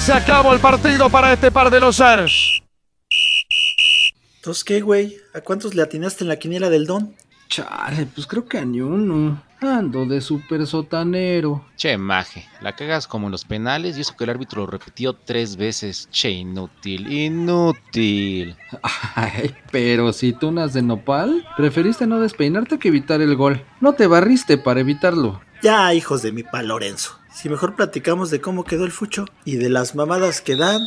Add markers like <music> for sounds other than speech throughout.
Se acabó el partido para este par de los seres. ¿Entonces qué, güey? ¿A cuántos le atinaste en la quiniela del don? Chale, pues creo que a ni uno. Ando de super sotanero. Che, maje, la cagas como en los penales y eso que el árbitro lo repitió tres veces. Che, inútil, inútil. <laughs> Ay, pero si tú nas de nopal, preferiste no despeinarte que evitar el gol. No te barriste para evitarlo. Ya, hijos de mi pa Lorenzo. Si mejor platicamos de cómo quedó el fucho y de las mamadas que dan,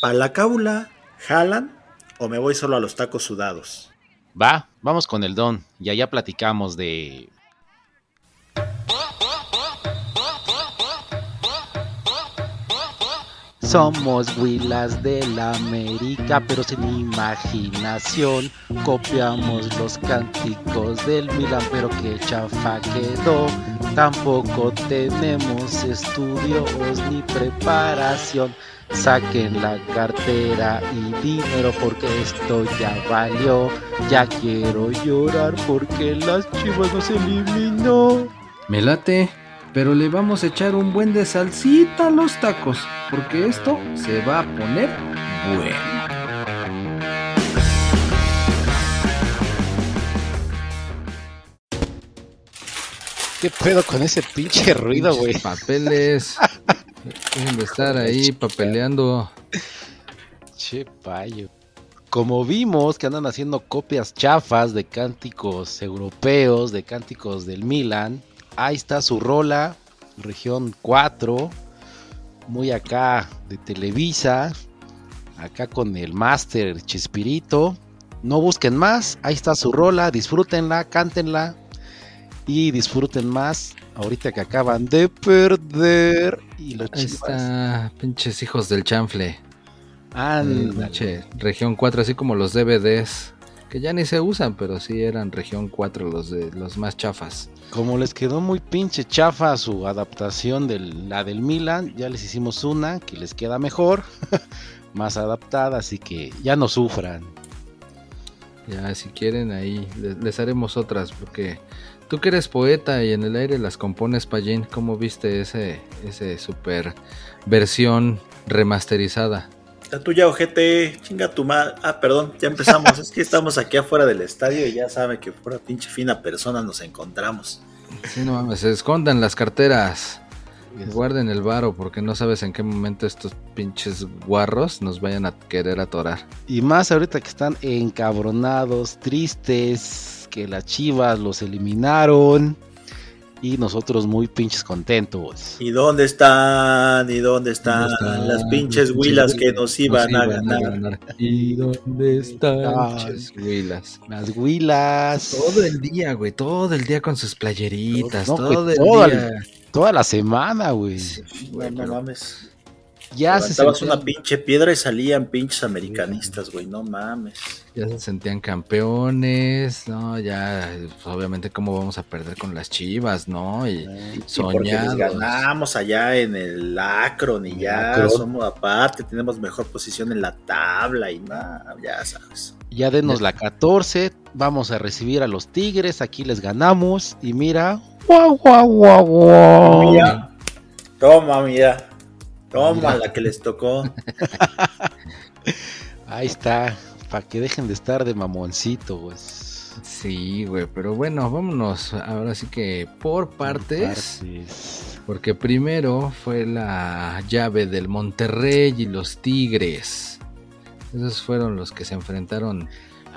pa la cábula, jalan o me voy solo a los tacos sudados. Va, vamos con el don y allá platicamos de... Somos Willas de la América, pero sin imaginación. Copiamos los cánticos del Milan, pero que chafa quedó. Tampoco tenemos estudios ni preparación. Saquen la cartera y dinero porque esto ya valió. Ya quiero llorar porque las chivas nos eliminó. Me late, pero le vamos a echar un buen de salsita a los tacos, porque esto se va a poner bueno. ¿Qué pedo con ese pinche ruido, güey? Papeles. Dejen de estar <laughs> ahí papeleando. Che payo. Como vimos que andan haciendo copias chafas de cánticos europeos, de cánticos del Milan, ahí está su rola, región 4, muy acá de Televisa, acá con el máster Chespirito. No busquen más, ahí está su rola, disfrútenla, cántenla y disfruten más ahorita que acaban de perder y los Ahí está, pinches hijos del chanfle. Pinche región 4, así como los DVDs, que ya ni se usan, pero sí eran región 4 los de los más chafas. Como les quedó muy pinche chafa su adaptación de la del Milan, ya les hicimos una que les queda mejor, <laughs> más adaptada, así que ya no sufran. Ya, si quieren, ahí les, haremos otras, porque tú que eres poeta y en el aire las compones, Pallín, ¿cómo viste ese, ese super versión remasterizada? La tuya, ojete, chinga tu madre. Ah, perdón, ya empezamos. es que estamos aquí afuera del estadio y ya sabe que pura pinche fina persona nos encontramos. Sí, no mames, se escondan las carteras. Guarden el varo porque no sabes en qué momento estos pinches guarros nos vayan a querer atorar. Y más ahorita que están encabronados, tristes, que las chivas los eliminaron y nosotros muy pinches contentos. ¿Y dónde están? ¿Y dónde están, están las pinches huilas que nos iban, Nos a ganar? ¿Y dónde están? Pinches huilas. Las huilas. Todo el día, güey, todo el día con sus playeritas, No, todo güey, el todo día. Toda la semana, güey. Güey, no mames. Ya se Levantabas sentían- una pinche piedra y salían pinches americanistas, güey, no mames. Ya se sentían campeones, ¿no? Ya, pues, obviamente, ¿cómo vamos a perder con las chivas, no? Y Y porque les soñados. ganamos allá en el Akron y ya somos aparte, tenemos mejor posición en la tabla y nada, ya sabes. Ya denos la 14, vamos a recibir a los Tigres, aquí les ganamos y mira, guau, guau, guau, guau. Mira, toma, mira, toma la que les tocó. <laughs> Ahí está, para que dejen de estar de mamoncito, pues. Sí, güey, pero bueno, vámonos ahora sí que por partes. Partes. Porque primero fue la llave del Monterrey y los Tigres. Esos fueron los que se enfrentaron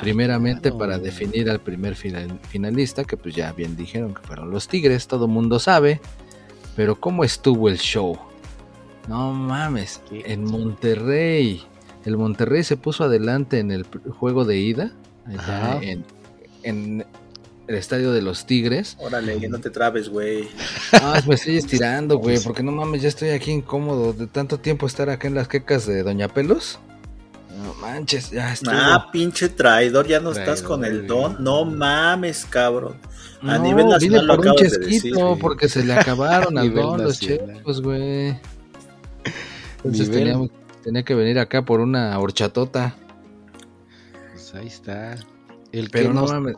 primeramente claro. para definir al primer final- finalista, que pues ya bien dijeron que fueron los Tigres, todo mundo sabe. Pero ¿cómo estuvo el show? No mames, ¿Qué? en Monterrey. El Monterrey se puso adelante en el juego de ida, allá en, en el estadio de los Tigres. Órale, que no te trabes, güey. Ah, me estoy estirando, güey, porque no mames, ya estoy aquí incómodo de tanto tiempo estar acá en las quecas de Doña Pelos. No manches, ya estuvo. Ah, pinche traidor, ya no estás con el don. No mames, cabrón. A No, nivel nacional vine lo por un de decir, chesquito güey. porque se le acabaron <laughs> al don los chescos, güey. Entonces tenía, tenía que venir acá por una horchatota. Pues ahí está. El Pero que no nos- mames,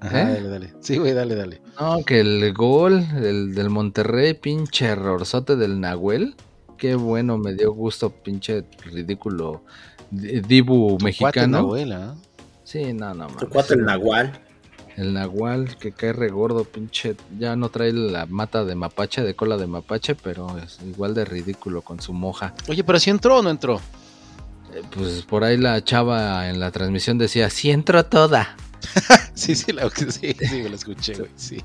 Ajá, ¿Eh? dale, dale. Sí, güey, dale, dale. No, que el gol el del Monterrey, pinche errorzote del Nahuel. Qué bueno, me dio gusto, pinche ridículo di- Dibu Cuate, mexicano. abuela. Sí, no, no, Tu mames. cuate el Nahual. El Nahual que cae regordo, pinche. Ya no trae la mata de mapache, de cola de mapache, pero es igual de ridículo con su moja. Oye, pero si entró o no entró. Eh, Pues por ahí la chava en la transmisión decía, sí entró toda. <laughs> Sí, sí, la, <laughs> sí, sí, me la escuché, güey. Sí.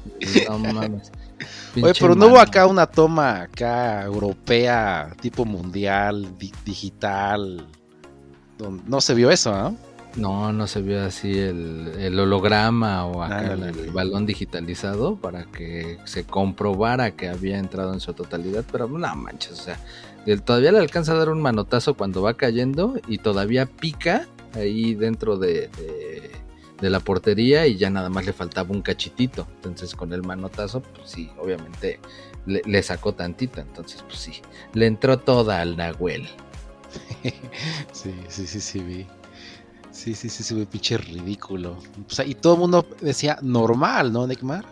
No mames. <laughs> Oye, pero no hubo acá una toma acá europea, tipo mundial, di- digital. No se vio eso, ¿ah? No, no se vio así el, el holograma o acá el, balón digitalizado para que se comprobara que había entrado en su totalidad, pero no manches, o sea, él todavía le alcanza a dar un manotazo cuando va cayendo y todavía pica ahí dentro de, de- de la portería y ya nada más le faltaba un cachitito. Entonces con el manotazo, pues sí, obviamente le, le sacó tantito, entonces pues sí, le entró toda al Nahuel. <laughs> Sí, sí, sí, sí, vi. Sí, sí, sí, sí, güey, pinche ridículo. O sea, y todo el mundo decía normal, ¿no, Neymar?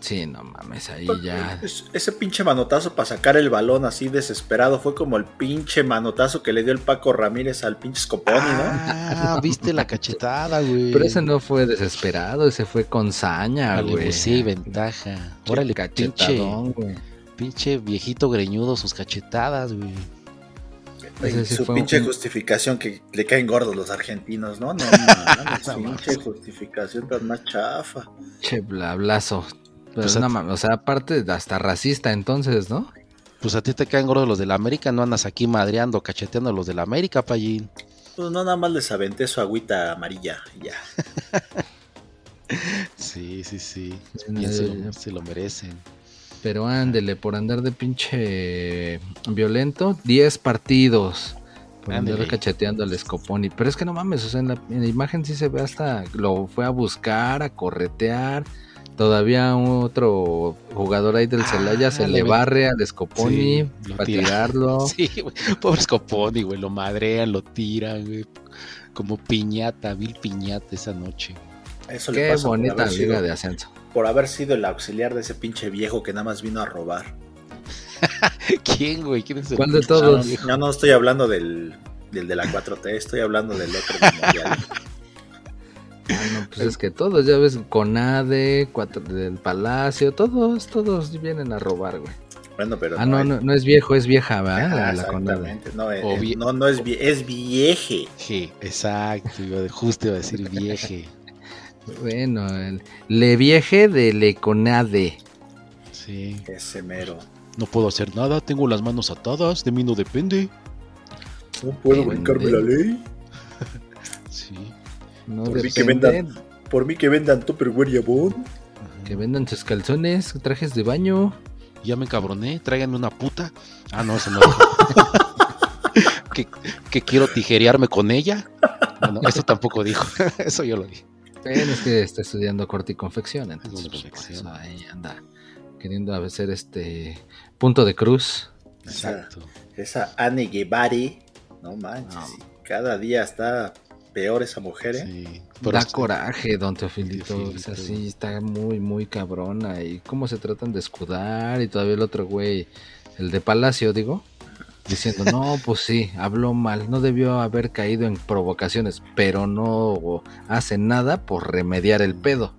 Sí, no mames, ahí ya... Es- Ese pinche manotazo para sacar el balón así desesperado fue como el pinche manotazo que le dio el Paco Ramírez al pinche Scoponi, ¿no? Ah, viste la cachetada, güey. Pero ese no fue desesperado, ese fue con saña, güey. Alevosía y ventaja. Órale, pinche, cachetadón, güey. pinche viejito greñudo, sus cachetadas, güey. Sí su pinche un- justificación que le caen gordos los argentinos, ¿no? No, No <laughs> pinche justificación tan más chafa. Che, blablazo. Pero Pues o sea, aparte hasta racista entonces, ¿no? Pues a ti te caen gordos los del América, no andas aquí madreando, cacheteando a los del América, Payín. Pues no, nada más les aventé su agüita amarilla ya. <laughs> Sí, sí, sí. Sí, lo, se lo merecen. Pero ándele, por andar de pinche violento, 10 partidos. Por andar cacheteando al Scoponi. Pero es que no mames, o sea, en la, en la imagen sí se ve hasta. Lo fue a buscar, a corretear. Todavía otro jugador ahí del Ah, Celaya se le barre al Scoponi Sí, para tira. tirarlo. <laughs> Sí, güey. Pobre Scoponi, güey. Lo madrean, lo tiran, güey. Como piñata, vil piñata esa noche. Eso le Qué pasa por bonita liga de ascenso. Por haber sido el auxiliar de ese pinche viejo que nada más vino a robar. <laughs> ¿Quién, güey? ¿Quién es el ¿Cuál de todos? viejo? No, no estoy hablando del, del de la 4T, estoy hablando del otro mundial. Ah, no, pues es que todos, ya ves, Conade, cuatro del Palacio, todos, todos vienen a robar, güey. Bueno, pero Ah, no, no, no es viejo, es vieja, ¿verdad? Ajá, La, la Conade. exactamente. No, eh, O eh, vie- no, no es, vie- es vieje. Je, exacto, justo iba a decir vieje. Bueno, el Le Vieje de Le Conade. Sí. Ese mero. No puedo hacer nada, tengo las manos atadas, de mí no depende. No puedo brincarme la ley. <laughs> Sí. No Por mí que vendan. Por mí que vendan Tupperware y que vendan sus calzones, trajes de baño. Ya me encabroné, tráiganme una puta. Ah, no, eso no. <laughs> que, que quiero tijerearme con ella. Bueno, eso tampoco dijo. <laughs> eso yo lo dije. Pero es que está estudiando corte y confección, entonces pues, por eso ahí anda queriendo hacer este punto de cruz. Exacto. Esa Anne Guevara. No manches. No. Cada día está peor esa mujer, ¿eh? Sí. Pero da este- coraje, don Teofilito. Así, está muy, muy cabrona. Y cómo se tratan de escudar. Y todavía el otro güey, el de Palacio, digo, diciendo, no, pues sí, habló mal. No debió haber caído en provocaciones, pero no hace nada por remediar el pedo.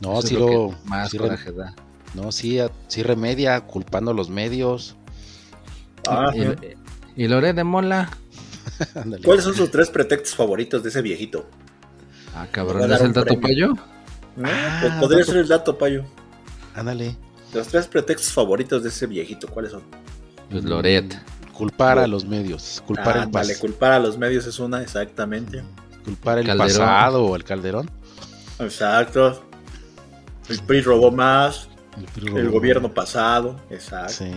No, Eso es sí lo lo. que más sí re- coraje da. no, sí, a- sí remedia, culpando a los medios. Ah, y, de Mola. <laughs> ¿Cuáles son sus tres pretextos favoritos de ese viejito? Ah, cabrón, a ¿no dar es el dato premio. payo? ¿Eh? Ah, Pues podría dato- ser el dato, payo. Ándale. Los tres pretextos favoritos de ese viejito, ¿cuáles son? Pues Loret. Culpar a los medios. Culpar Ah, el vale, culpar a los medios es una, exactamente. Culpar el Calderón. pasado o el Calderón. Exacto. El PRI robó más, El, PRI el robó. gobierno pasado, exacto. Sí.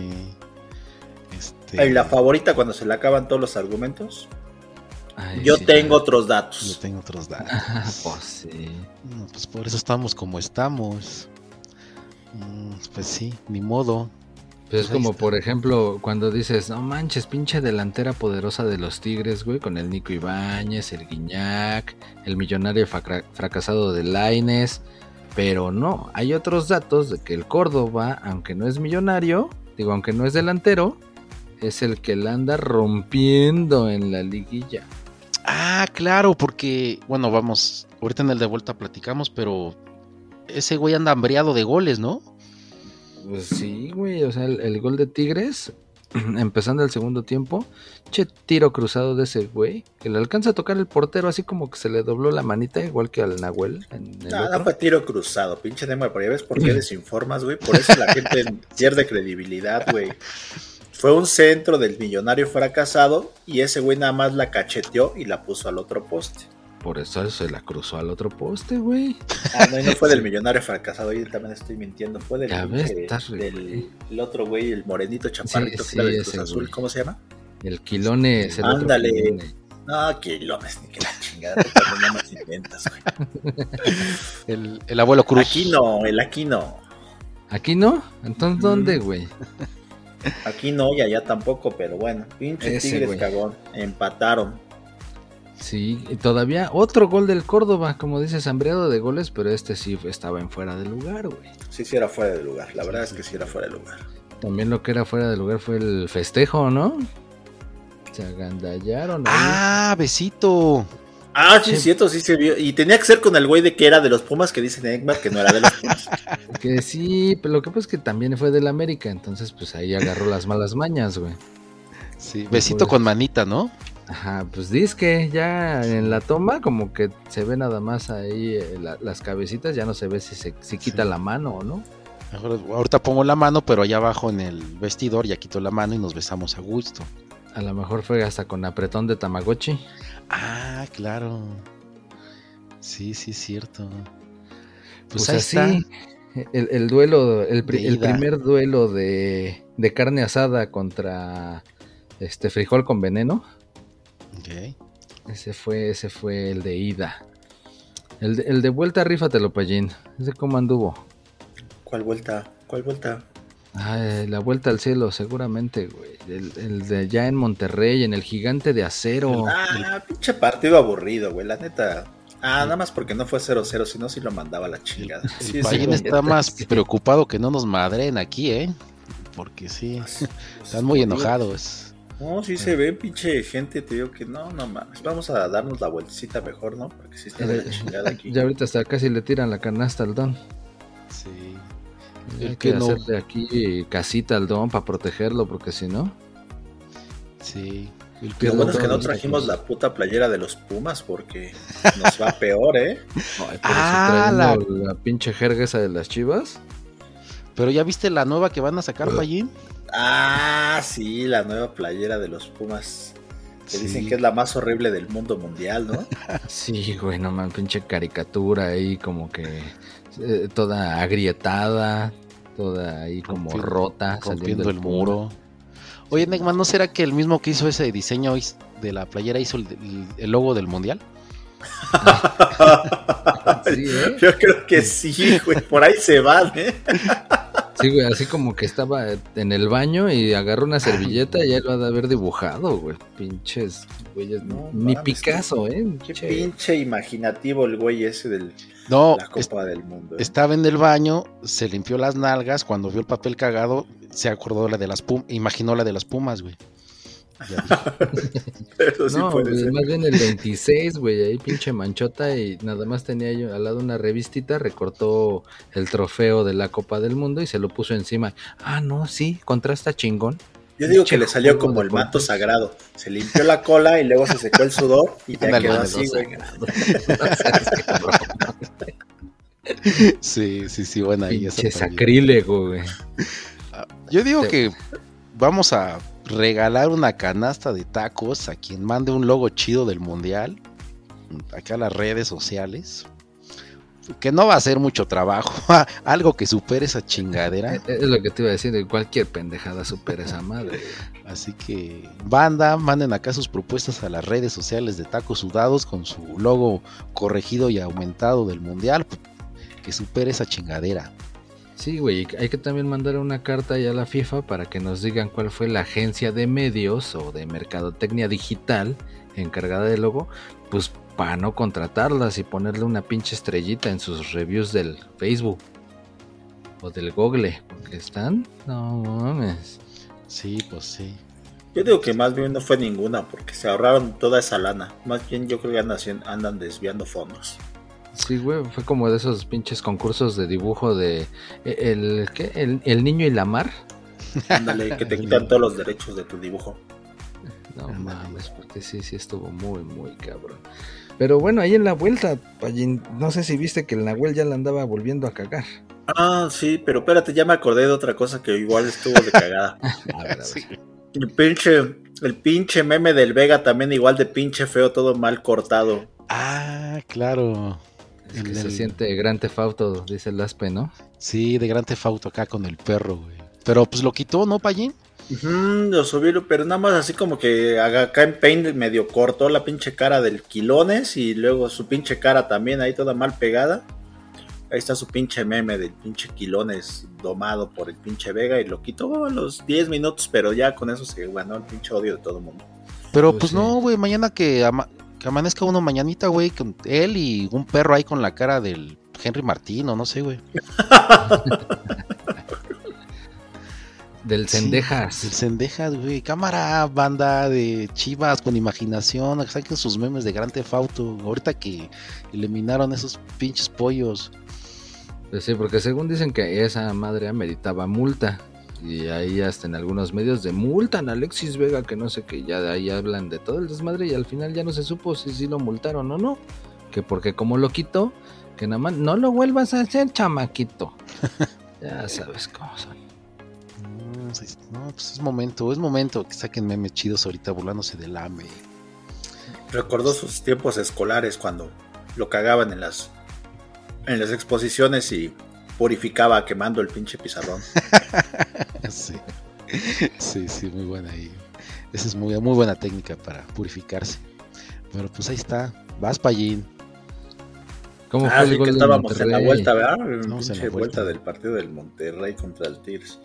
Este, Y la favorita cuando se le acaban todos los argumentos. Ay, Yo sí, tengo ya. otros Yo datos. tengo otros <laughs> datos. pues sí. No, pues por eso estamos como estamos. Mm, Pues sí, ni modo. Pues es Pues ahí como, por ejemplo, cuando dices, no manches, pinche delantera poderosa de los Tigres, güey, con el Nico Ibáñez, el Guiñac, el millonario fracasado de Laines. Pero no, hay otros datos de que el Córdoba, aunque no es millonario, digo, aunque no es delantero, es el que la anda rompiendo en la liguilla. Ah, claro, porque, bueno, vamos, ahorita en el de vuelta platicamos, pero ese güey anda hambriado de goles, ¿no? Pues sí, güey, o sea, el, el gol de Tigres, <clears throat> empezando el segundo tiempo, che tiro cruzado de ese güey, que le alcanza a tocar el portero así como que se le dobló la manita, igual que al Nahuel. en el No, otro. no fue tiro cruzado, pinche Nemo, pero ya ves por qué <laughs> desinformas, güey. Por eso la gente <laughs> pierde credibilidad, güey. Fue un centro del millonario fracasado y ese güey nada más la cacheteó y la puso al otro poste. Por eso se la cruzó al otro poste, güey. Ah, no, y no fue del <laughs> millonario fracasado, yo también estoy mintiendo. Fue del, ves, del el otro güey, el morenito chaparrito Sí, que sí, ese Azul, güey. ¿cómo se llama? El Quilone es el otro Ándale. Quilone. No, kilones, ni que la chingada, nada más inventas, güey. <laughs> El, el abuelo Cruz. Aquí no, el aquí no. ¿Aquí no? Entonces. ¿dónde, güey? Aquí no y allá tampoco, pero bueno, pinche Ese, Tigres güey. cagón. Empataron. Sí, y todavía otro gol del Córdoba, como dices, hambreado de goles, pero este sí estaba en fuera de lugar, güey. Sí, sí era fuera de lugar. La verdad es que sí era fuera de lugar. También lo que era fuera de lugar fue el festejo, ¿no? Se agandallaron. ahí. Ah, besito. Ah, sí, Sí. cierto, sí se vio. Y tenía que ser con el güey de que era de los Pumas que dicen Egmar que no era de los Pumas. <laughs> Que sí, pero lo que pasa es que también fue del América, entonces pues ahí agarró las malas mañas, güey. Sí, besito con manita, ¿no? Ajá, pues que ya en la toma como que se ve nada más ahí eh, la- las cabecitas, ya no se ve si se si quita Sí. la mano o no. Mejor- Ahorita pongo la mano, pero allá abajo en el vestidor ya quito la mano y nos besamos a gusto. A lo mejor fue hasta con apretón de Tamagotchi. Ah, claro. Sí, sí, es cierto. Pues, Pues, ahí así, está. el, el duelo, el, pri- el primer duelo de, de carne asada contra este frijol con veneno, Ok. ese fue, ese fue el de ida. El de, el de vuelta, rífatelo, Pallín. Ese cómo anduvo. ¿Cuál vuelta? ¿Cuál vuelta? Ay, la vuelta al cielo, seguramente, güey. El, el de ya en Monterrey, en el gigante de acero. Ah, pinche partido aburrido, güey. La neta. Ah, nada más porque no fue 0-0, si no, sí lo mandaba a la chingada. El Sí, sí, Payín güey. está más preocupado que no nos madren aquí, ¿eh? Porque sí, están muy enojados. No, sí se ve, pinche gente, te digo que no, no mames. Vamos a darnos la vueltecita mejor, ¿no? Porque sí está de la chingada aquí. <laughs> Ya ahorita hasta casi le tiran la canasta al don. Sí. Hay que que no- hacerle aquí casita al don para protegerlo, porque si no. Sí. El Lo bueno es que no trajimos la puta playera de los Pumas porque nos va peor, ¿eh? <laughs> Ay, pero Ah, si trayendo la... pinche jerga esa de las chivas. Pero ya viste la nueva que van a sacar, Payín. Ah, sí, la nueva playera de los Pumas. Que dicen que es la más horrible del mundo mundial, ¿no? <laughs> Sí, güey, no man, pinche caricatura ahí como que eh, toda agrietada, toda ahí como Rompiendo- rota, saliendo rompiendo el puma. muro. Oye, Negman, ¿no será que el mismo que hizo ese diseño is- de la playera hizo el, el- el logo del mundial? <laughs> Sí, ¿eh? Yo creo que sí, güey. Por ahí se van, ¿eh? <laughs> Sí, güey, así como que estaba en el baño y agarró una servilleta y ya lo ha de haber dibujado, güey. Pinches, güeyes, No, ni mames, Picasso, ¿eh? Qué Pinche- pinche imaginativo el güey ese de No, la Copa del Mundo. ¿eh? estaba en el baño, se limpió las nalgas, cuando vio el papel cagado, se acordó la de las pumas, imaginó la de las pumas, güey. Eso <laughs> sí no, puede ser. más bien el 26, güey, ahí pinche manchota y nada más tenía yo al lado una revistita, recortó el trofeo de la Copa del Mundo y se lo puso encima. Ah, no, sí, contrasta chingón. Yo digo que le salió como el manto sagrado. Se limpió la cola y luego se secó el sudor y ya Ándale, quedó así, güey. <laughs> Sí, sí, sí, bueno, ahí también. sacrílego, güey. Yo digo que vamos a regalar una canasta de tacos a quien mande un logo chido del mundial. Acá a las redes sociales. Que no va a ser mucho trabajo. <laughs> Algo que supere esa chingadera. <laughs> Es lo que te iba a decir, de cualquier pendejada supera esa madre. Así que, banda, manden acá sus propuestas a las redes sociales de Tacos Sudados con su logo corregido y aumentado del mundial. Que supere esa chingadera. Sí, güey, hay que también mandar una carta ya a la FIFA para que nos digan cuál fue la agencia de medios o de mercadotecnia digital encargada del logo, pues para no contratarlas y ponerle una pinche estrellita en sus reviews del Facebook o del Google, porque están, no mames. Sí, pues sí. Yo digo que más bien no fue ninguna, porque se ahorraron toda esa lana. Más bien yo creo que andan, andan desviando fondos. Sí, güey, fue como de esos pinches concursos de dibujo de e, el ¿qué? El, el niño y la mar. <laughs> Ándale, que te quitan todos los derechos de tu dibujo. No mames, porque sí, sí estuvo muy, muy cabrón. Pero bueno, ahí en la vuelta, no sé si viste que el Nahuel ya la andaba volviendo a cagar. Ah, sí, pero espérate, ya me acordé de otra cosa que igual estuvo de cagada. A ver, a ver. Sí. El pinche, el pinche meme del Vega también igual de pinche feo, todo mal cortado. Ah, claro. Es que El se del- siente gran tefauto, dice el Aspe, ¿no? Sí, de Gran Tefauto acá con el perro, güey. Pero pues lo quitó, ¿no, Pallín? Ujú, lo subieron, pero nada más así como que acá en Paint medio cortó la pinche cara del Quilones y luego su pinche cara también ahí toda mal pegada. Ahí está su pinche meme del pinche Quilones domado por el pinche Vega y lo quitó a los 10 minutos, pero ya con eso se ganó el pinche odio de todo el mundo. Pero Pues pues, sí. no, güey, mañana que, ama- que amanezca uno mañanita, güey, con él y un perro ahí con la cara del Henry Martín o no sé, güey. <laughs> Del Sí, Cendejas. Del Cendejas, güey. Cámara, banda de chivas con imaginación. Saquen sus memes de Gran Tefauto. Ahorita que eliminaron esos pinches pollos. Pues sí, porque según dicen que esa madre ameritaba multa. Y ahí hasta en algunos medios de multan a Alexis Vega, que no sé qué, ya de ahí hablan de todo el desmadre y al final ya no se supo si sí lo multaron o no. Que porque como lo quitó, que nada más no lo vuelvas a hacer, chamaquito. <laughs> ya sabes cómo son. No, pues es momento, es momento que saquen memes chidos ahorita burlándose del AME. Recordó sus tiempos escolares cuando lo cagaban en las en las exposiciones y purificaba quemando el pinche pizarrón. <laughs> <laughs> sí. sí, sí, muy buena ahí. Esa es muy, muy buena técnica para purificarse. Pero pues ahí está. Vas, Pallín. ¿Cómo Ah, fue el sí gol que estábamos en la vuelta, ¿verdad? En Estamos en pinche la vuelta. vuelta del partido del Monterrey contra el Tigres.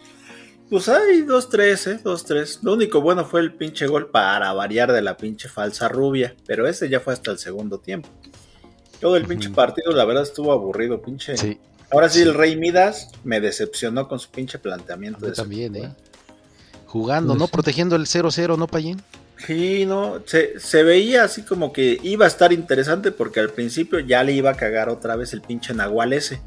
Pues hay 2-3, ¿eh? 2-3. Lo único bueno fue el pinche gol para variar de la pinche falsa rubia. Pero ese ya fue hasta el segundo tiempo. Todo el pinche partido, la verdad, estuvo aburrido, pinche. Sí, Ahora sí, Sí. el Rey Midas me decepcionó con su pinche planteamiento. ese también, juego, ¿eh? Jugando, Pues ¿no? Protegiendo el 0-0, ¿no, Pallín? Sí, no, se, se veía así como que iba a estar interesante porque al principio ya le iba a cagar otra vez el pinche Nahual ese.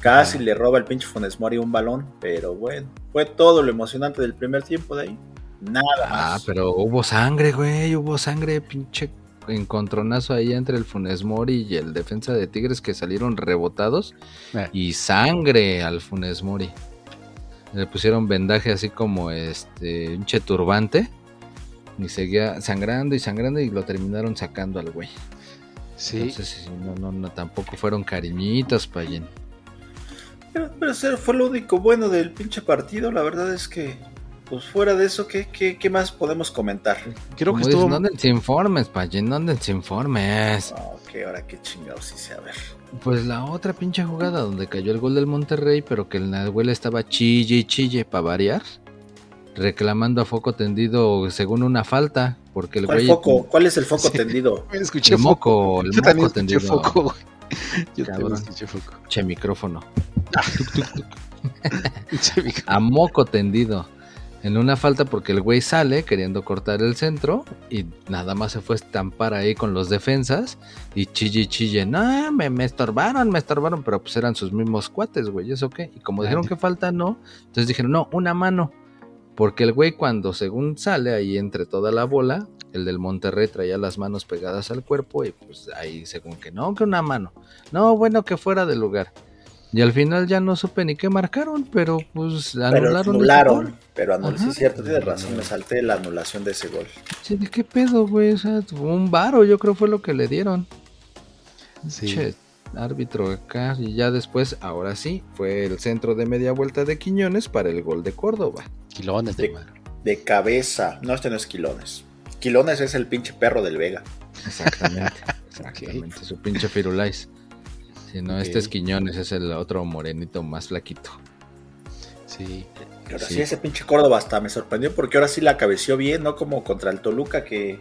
Casi Ah. le roba el pinche Funes Mori un balón, pero bueno, fue todo lo emocionante del primer tiempo de ahí. Nada Ah, más. pero hubo sangre, güey, hubo sangre, pinche encontronazo ahí entre el Funes Mori y el defensa de Tigres que salieron rebotados Eh. y sangre al Funes Mori. Le pusieron vendaje así como este pinche turbante y seguía sangrando y sangrando y lo terminaron sacando al güey. Sí. Entonces, no, no, no, tampoco fueron cariñitos, Payen. Pero, pero fue lo único bueno del pinche partido. La verdad es que, pues fuera de eso, ¿qué, qué, qué más podemos comentar? Creo que estuvo. no andes informes, Payen, no andes informes. No, que ahora qué chingados hice, a ver. Pues la otra pinche jugada donde cayó el gol del Monterrey, pero que el Nahuel estaba chille y chille para variar, reclamando a foco tendido según una falta, porque el ¿Cuál güey. foco? ¿Cuál es el foco Sí. tendido? <laughs> Me escuché El moco, el Yo moco tendido. foco. Yo Cabrón. escuché foco. Che, micrófono. <laughs> <laughs> A moco tendido. En una falta porque el güey sale queriendo cortar el centro y nada más se fue a estampar ahí con los defensas y chille chille. No, me, me estorbaron, me estorbaron, pero pues eran sus mismos cuates, güey. ¿Eso qué? Y como dijeron que falta, no. Entonces dijeron, no, una mano. Porque el güey cuando según sale ahí entre toda la bola, el del Monterrey traía las manos pegadas al cuerpo y pues ahí según que no, que una mano. No, bueno, que fuera del lugar. Y al final ya no supe ni qué marcaron, pero pues Pero anularon. ese anularon. Pero anularon. Sí, es cierto, tienes razón. Me salté la anulación de ese gol. Sí, ¿de qué pedo, güey? O sea, un varo, yo creo fue lo que le dieron. Sí. Che, árbitro acá. Y ya después, ahora sí, fue el centro de media vuelta de Quiñones para el gol de Córdoba. Kilones de de cabeza. No, este no es Quilones. Quilones es el pinche perro del Vega. Exactamente. <laughs> exactamente. Su pinche Firulais. No, este es Quiñones, es el otro morenito más flaquito. Sí. Pero Sí. sí. ese pinche Córdoba hasta me sorprendió porque ahora sí la cabeció bien, no como contra el Toluca que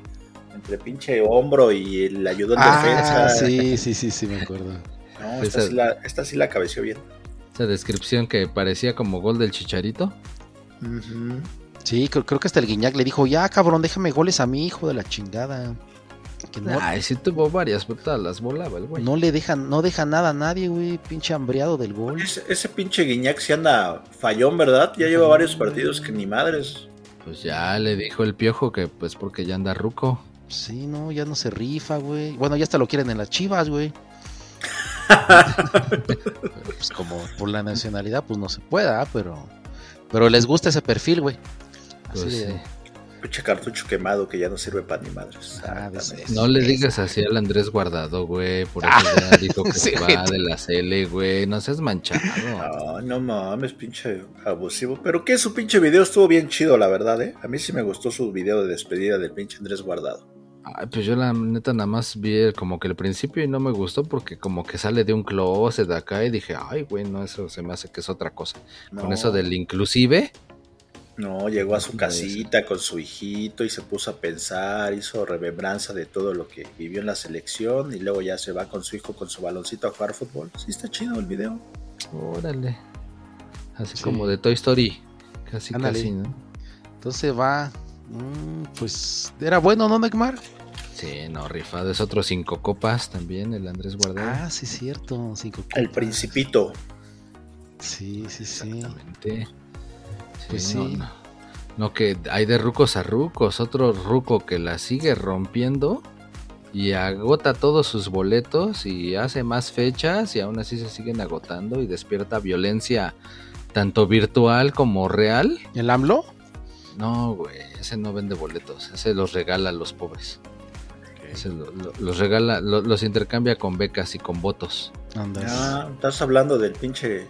entre pinche hombro y el ayudó en Ah, defensa. sí, sí, sí, sí, me acuerdo. <laughs> No, esta, Esa- sí la, esta sí la cabeció bien. Esa descripción que parecía como gol del chicharito. Sí, creo, creo que hasta el Guiñac le dijo, ya cabrón, déjame goles a mi hijo de la chingada. Que no, Ay, sí tuvo varias, pero todas las volaba el güey. no le dejan, no deja nada a nadie, güey, pinche hambreado del gol. Ese, ese pinche Guiñac sí anda fallón, ¿verdad? Ya lleva varios partidos que ni madres. Pues ya le dijo el piojo que pues porque ya anda ruco. Sí, no, ya no se rifa, güey. Bueno, ya hasta lo quieren en las chivas, güey. <laughs> Pero, pues como por la nacionalidad, pues no se pueda, pero, pero les gusta ese perfil, güey. Así Pues de- sí. Pinche cartucho quemado que ya no sirve para ni madres. Ah, esos. No le digas así al Andrés Guardado, güey. Por eso Ah, ya dijo <laughs> que sí, se va de la CL, güey. No seas manchado. No, no mames, pinche abusivo. Pero que su pinche video estuvo bien chido, la verdad, ¿eh? A mí sí me gustó su video de despedida del pinche Andrés Guardado. Ay, pues yo la neta nada más vi el- como que el principio y no me gustó porque como que sale de un closet de acá y dije, ay, güey, no, eso se me hace que es otra cosa. Con eso del inclusive, No, llegó a su casita con su hijito y se puso a pensar, hizo remembranza de todo lo que vivió en la selección y luego ya se va con su hijo con su baloncito a jugar fútbol. Sí, está chido el video. órale. Así Sí. como de Toy Story. Casi, Ándale. casi, ¿no? Entonces va, mm, pues era bueno, ¿no, Neymar? Sí, no, rifado. Es otro cinco copas también, el Andrés Guardado. Ah, sí, cierto. Cinco El copas. principito. Sí, sí, sí. Exactamente. Pues no, sí. No, No, que hay de rucos a rucos. Otro ruco que la sigue rompiendo y agota todos sus boletos y hace más fechas y aún así se siguen agotando y despierta violencia tanto virtual como real. ¿El AMLO? No, güey, ese no vende boletos, ese los regala a los pobres. Ese lo- lo- los regala, lo- los intercambia con becas y con votos. Andas. Ah, ¿Estás hablando del pinche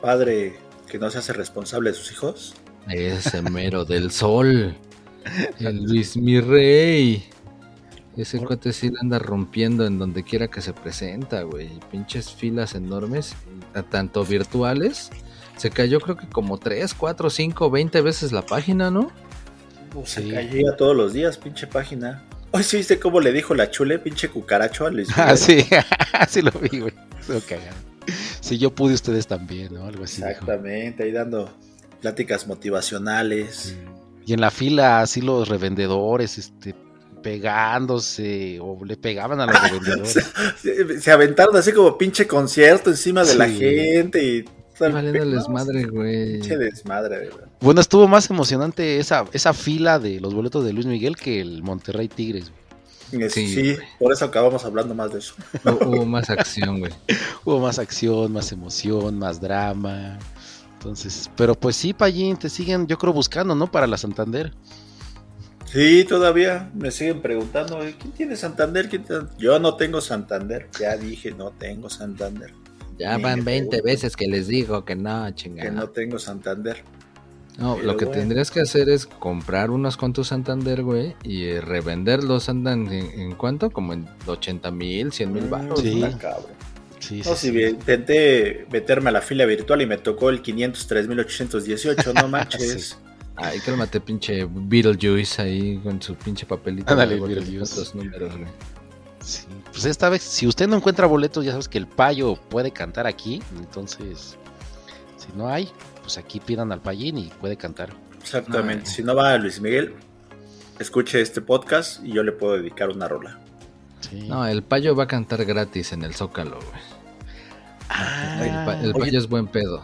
padre que no se hace responsable de sus hijos? Ese mero del sol. <laughs> El Luis mi rey. Ese Ahora- cuate sí la anda rompiendo en donde quiera que se presenta, güey. Pinches filas enormes, tanto virtuales. Se cayó creo que como 3, 4, 5, 20 veces la página, ¿no? Se Sí. caía todos los días, pinche página. Hoy sí viste cómo le dijo la chule, pinche cucaracho a Luis <laughs> Ah, sí, <laughs> sí lo vi, güey. Cagado. Si yo pude, ustedes también, ¿no? Algo así. dijo. Exactamente, ahí dando pláticas motivacionales. Y en la fila, así los revendedores, este, pegándose, o le pegaban a los <laughs> revendedores. Se, se aventaron así como pinche concierto encima de la gente y todo el Valiéndoles no, madre, güey. Pinche desmadre, de verdad. Bueno, estuvo más emocionante esa, esa fila de los boletos de Luis Miguel que el Monterrey Tigres. güey. Sí, Sí, por eso acabamos hablando más de eso. Hu- Hubo más acción, güey. <laughs> Hubo más acción, más emoción, más drama. Entonces, pero pues sí, Payín, te siguen, yo creo, buscando, ¿no? Para la Santander. Sí, todavía me siguen preguntando, "Oye, ¿quién tiene Santander? ¿Quién tiene-?" Yo no tengo Santander, ya dije, no tengo Santander, Ya Ni van me 20 pregunten. veces que les digo que no, que chingada. no tengo Santander. No, Pero lo que bueno. tendrías que hacer es comprar unos con tu Santander, güey, y eh, revenderlos. Andan en, en cuánto? Como en 80 mil, 100 mil Mm, baros. Sí. está cabrón. Sí, No, sí, si sí. bien intenté meterme a la fila virtual y me tocó el 503.818, no <laughs> manches. Sí. Ay, cálmate, pinche Beetlejuice ahí con su pinche papelito. Ándale, Beetlejuice. números, güey. Sí, Pues esta vez, si usted no encuentra boletos, ya sabes que el payo puede cantar aquí. Entonces, si no hay, pues aquí pidan al payín y puede cantar. Exactamente. Ay. Si no va a Luis Miguel, escuche este podcast y yo le puedo dedicar una rola. Sí. No, el payo va a cantar gratis en el Zócalo, güey. Ah, el, pa- el oye. payo es buen pedo.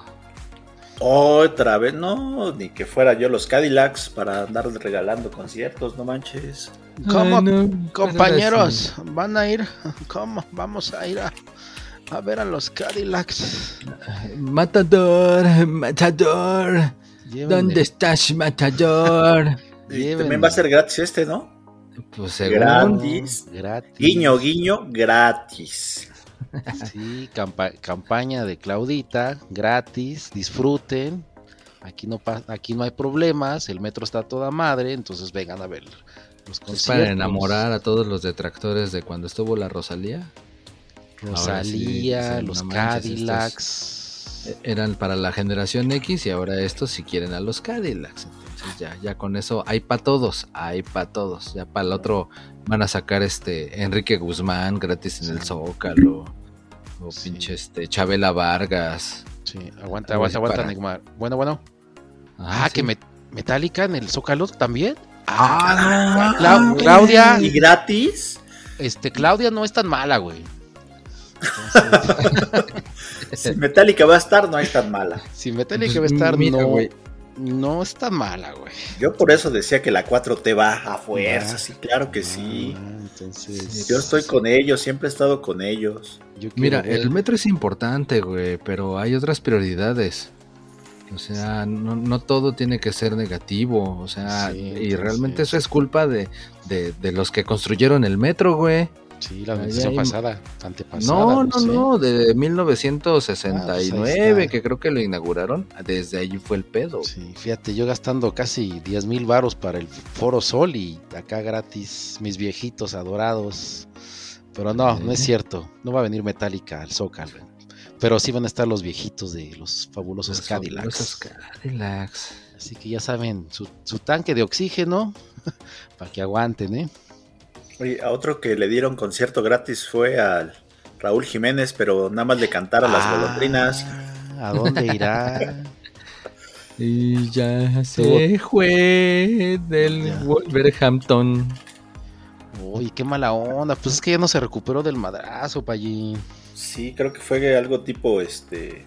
Otra vez, no, ni que fuera yo los Cadillacs para andar regalando conciertos, no manches. ¿Cómo, Ay, no, compañeros? ¿Van a ir? <laughs> ¿Cómo? Vamos a ir a, a ver a los Cadillacs. Matador, matador. ¿Dónde estás, matador? <laughs> Y también va a ser gratis este, ¿no? Pues según. Gratis. Gratis. Guiño, guiño, gratis. Sí, campa- campaña de Claudita, gratis, disfruten. Aquí no, aquí no hay problemas, el metro está toda madre, entonces vengan a ver los conciertos. para enamorar a todos los detractores de cuando estuvo la Rosalía. Sí, Rosalía, dicen, los "No manches, Cadillacs. E- Eran para la generación X y ahora estos si quieren a los Cadillacs. Entonces, ya, ya con eso hay para todos, hay para todos. Ya para el otro van a sacar este Enrique Guzmán gratis en el Zócalo. O Sí. pinche este Chabela Vargas. Sí, aguanta, aguanta, aguanta, Neymar. Bueno, bueno. Ah, sí. que Met- Metallica en el Zócalo también. Ah, mames. Claudia. ¿Y gratis? Este, Claudia no es tan mala, güey. Entonces, <laughs> Si Metallica va a estar, no es tan mala. si Metallica va a estar, Pues Mira, no, güey. no es tan mala, güey. Yo por eso decía que la 4T va a fuerza, Va. sí, claro que sí. Ah, entonces, Yo estoy con ellos, siempre he estado con ellos. yo Mira, ver- el metro es importante, güey, pero hay otras prioridades. O sea, no, no todo tiene que ser negativo. O sea, Sí, y realmente eso es culpa de, de, de los que construyeron el metro, güey. Sí, la administración hay- pasada, antepasada. No, no, sé. no, de Ah, 1969, pues ahí está. que creo que lo inauguraron. Desde allí fue el pedo. Sí, fíjate, yo gastando casi 10 mil varos para el Foro Sol y acá gratis mis viejitos adorados. Pero no, no es Sí. cierto. No va a venir Metallica al Zócalo. Pero sí van a estar los viejitos de los fabulosos Los Cadillacs. fabulosos Cadillacs. Así que ya saben, su, su tanque de oxígeno <laughs> para que aguanten, ¿eh? Oye, a otro que le dieron concierto gratis fue al Raúl Jiménez, pero nada más le cantaron las Ah, golondrinas. ¿A dónde irá? <laughs> Y ya se fue del Ya. Wolverhampton. Uy, qué mala onda. Pues es que ya no se recuperó del madrazo, allí. Sí, creo que fue algo tipo este.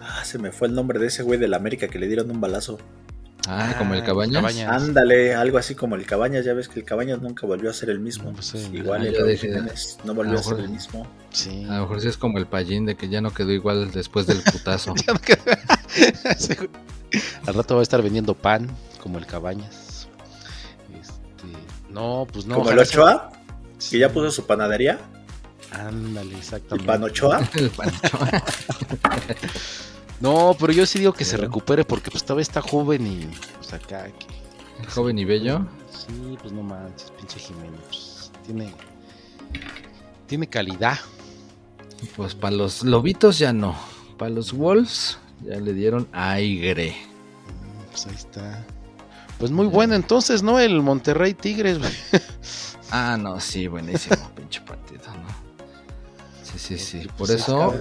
Ah, se me fue el nombre de ese güey del América que le dieron un balazo. Ah, como el Ah, Cabañas. Cabañas. Ándale, algo así como el Cabañas. Ya ves que el Cabañas nunca volvió a ser el mismo. No, pues, sí, Igual ah, el de- Jiménez no a volvió a ser mejor- el mismo. Sí. A lo mejor sí es como el Pallín de que ya no quedó igual después del putazo. <laughs> No. <laughs> Al rato va a estar vendiendo pan, como el Cabañas. Este, no, pues no. como el Ochoa, Sí, que ya puso su panadería. Ándale, El exactamente. pan Ochoa. <laughs> El. No, pero yo sí digo que se recupere porque pues todavía está joven y pues acá. que- Joven y bello. Sí, pues no manches, pinche Jiménez. pues, tiene, tiene calidad. Pues para los lobitos ya no. Para los Wolves ya le dieron aire. Pues ahí está. Pues muy bueno entonces, ¿no? El Monterrey Tigres. Ah, no, sí, buenísimo, <laughs> pinche partido, ¿no? Sí, sí, sí. Por Pues eso,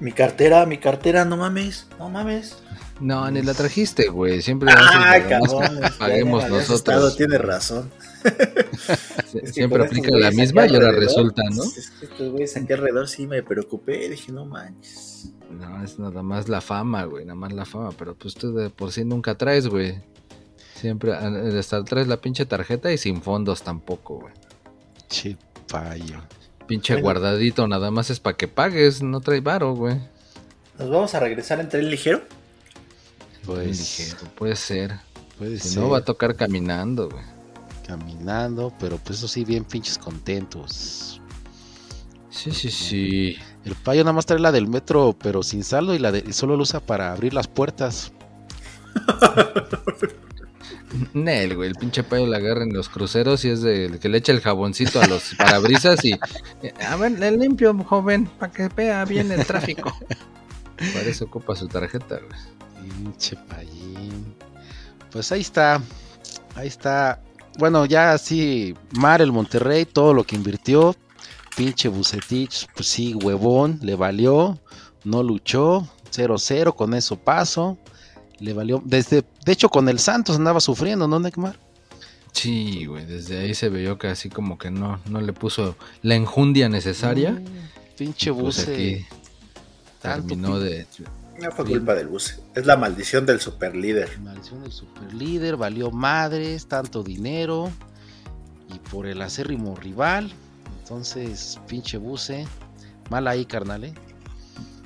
Mi cartera, mi cartera, no mames, no mames. no, ni la trajiste, güey. Siempre más cabrón. que paguemos nosotros. estado, Tienes razón. Sie- <laughs> Es que Siempre aplica la misma y ahora alrededor, resulta, ¿no? Es que estos güeyes aquí alrededor sí me preocupé. Dije, no manches. No, es nada más la fama, güey, nada más la fama. Pero pues tú de por sí nunca traes, güey. Siempre, hasta traes la pinche tarjeta y sin fondos tampoco, güey. Che payo. Pinche Bueno. guardadito, nada más es para que pagues, no trae varo, güey. ¿Nos vamos a regresar en tren ligero? Pues Ligero, puede ser. puede Si ser no, va a tocar caminando, güey. caminando, pero pues eso sí, bien pinches contentos. Sí, sí, sí. El payo nada más trae la del metro, pero sin saldo y la de y solo lo usa para abrir las puertas. <laughs> Nel, güey, el pinche payo la agarra en los cruceros y es de que le echa el jaboncito a los parabrisas y... eh, A ver, le limpio, joven, para que vea bien el tráfico. Para eso ocupa su tarjeta, güey. Pinche payín. Pues ahí está. Ahí está. Bueno, ya así, Mar el Monterrey, todo lo que invirtió. Pinche Bucetich, pues sí, huevón, le valió. No luchó. 0-0, con eso paso. Le valió. Desde, de hecho, con el Santos andaba sufriendo, ¿no, Neymar? Sí, güey, desde ahí se vio que así como que no, no le puso la enjundia necesaria. Mm, Pinche Pues Buce. aquí tanto terminó pin- de... No fue culpa del bus. Es la maldición del superlíder. Maldición del superlíder, valió madres, tanto dinero y por el acérrimo rival. Entonces, pinche buce, mal ahí, carnal, ¿eh?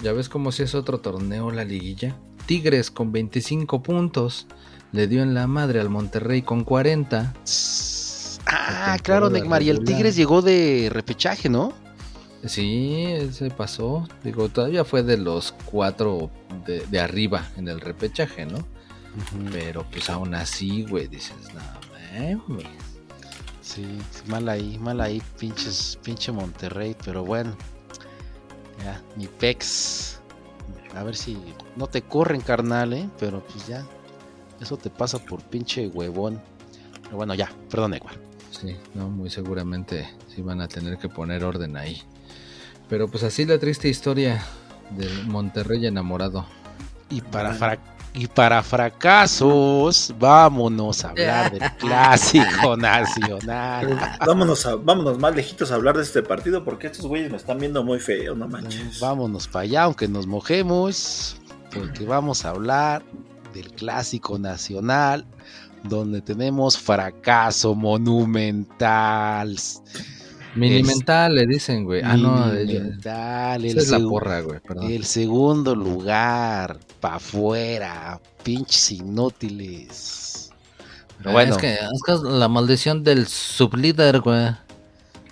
¿Ya ves cómo si es otro torneo la liguilla? Tigres con 25 puntos. Le dio en la madre al Monterrey con 40. Ah, La claro, Neymar, y el. Tigres llegó de repechaje, ¿no? Sí, se pasó. Digo, todavía fue de los cuatro de, de arriba en el repechaje, ¿no? Pero pues aún así, güey, dices, no, eh, güey. Sí, sí, mal ahí, mal ahí, pinches, pinche Monterrey, pero bueno. Ya, mi pex. A ver si no te corren, carnal, ¿eh? Pero pues ya. Eso te pasa por pinche huevón. Pero bueno, ya, perdón, igual. Sí, no, muy seguramente sí van a tener que poner orden ahí. Pero pues así la triste historia del Monterrey enamorado. Y para, fra- y para fracasos, vámonos a hablar del <laughs> clásico nacional. Vámonos, a- vámonos más lejitos a hablar de este partido porque estos güeyes me están viendo muy feo, no manches. Vámonos para allá, aunque nos mojemos, porque vamos a hablar del clásico nacional, donde tenemos fracaso monumental. Minimental le dicen, güey. Ah, no, Monumental, esa el, es la porra, güey, perdón. el segundo lugar, pa' afuera, pinches inútiles. Pero bueno, Es que, es que es la maldición del sublíder, güey.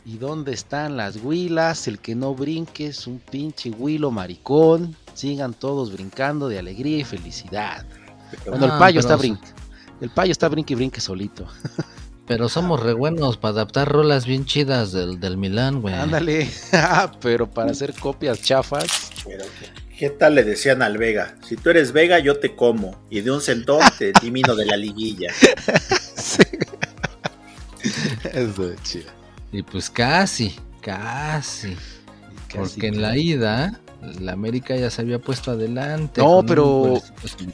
¿y dónde están las huilas? El que no brinque es un pinche huilo maricón. Sigan todos brincando de alegría y felicidad. Bueno, el Ah, payo está brinque. El payo está brinque y brinque solito. <laughs> Pero somos re buenos para adaptar rolas bien chidas del, del Milán, güey. Ándale. <laughs> Ah, Pero para hacer copias chafas. Pero, ¿qué- ¿Qué tal le decían al Vega? Si tú eres Vega, yo te como. Y de un centón te <laughs> elimino de la liguilla. Eso es chido. Y pues casi, casi. Porque en la ida, la América ya se había puesto adelante. No, pero.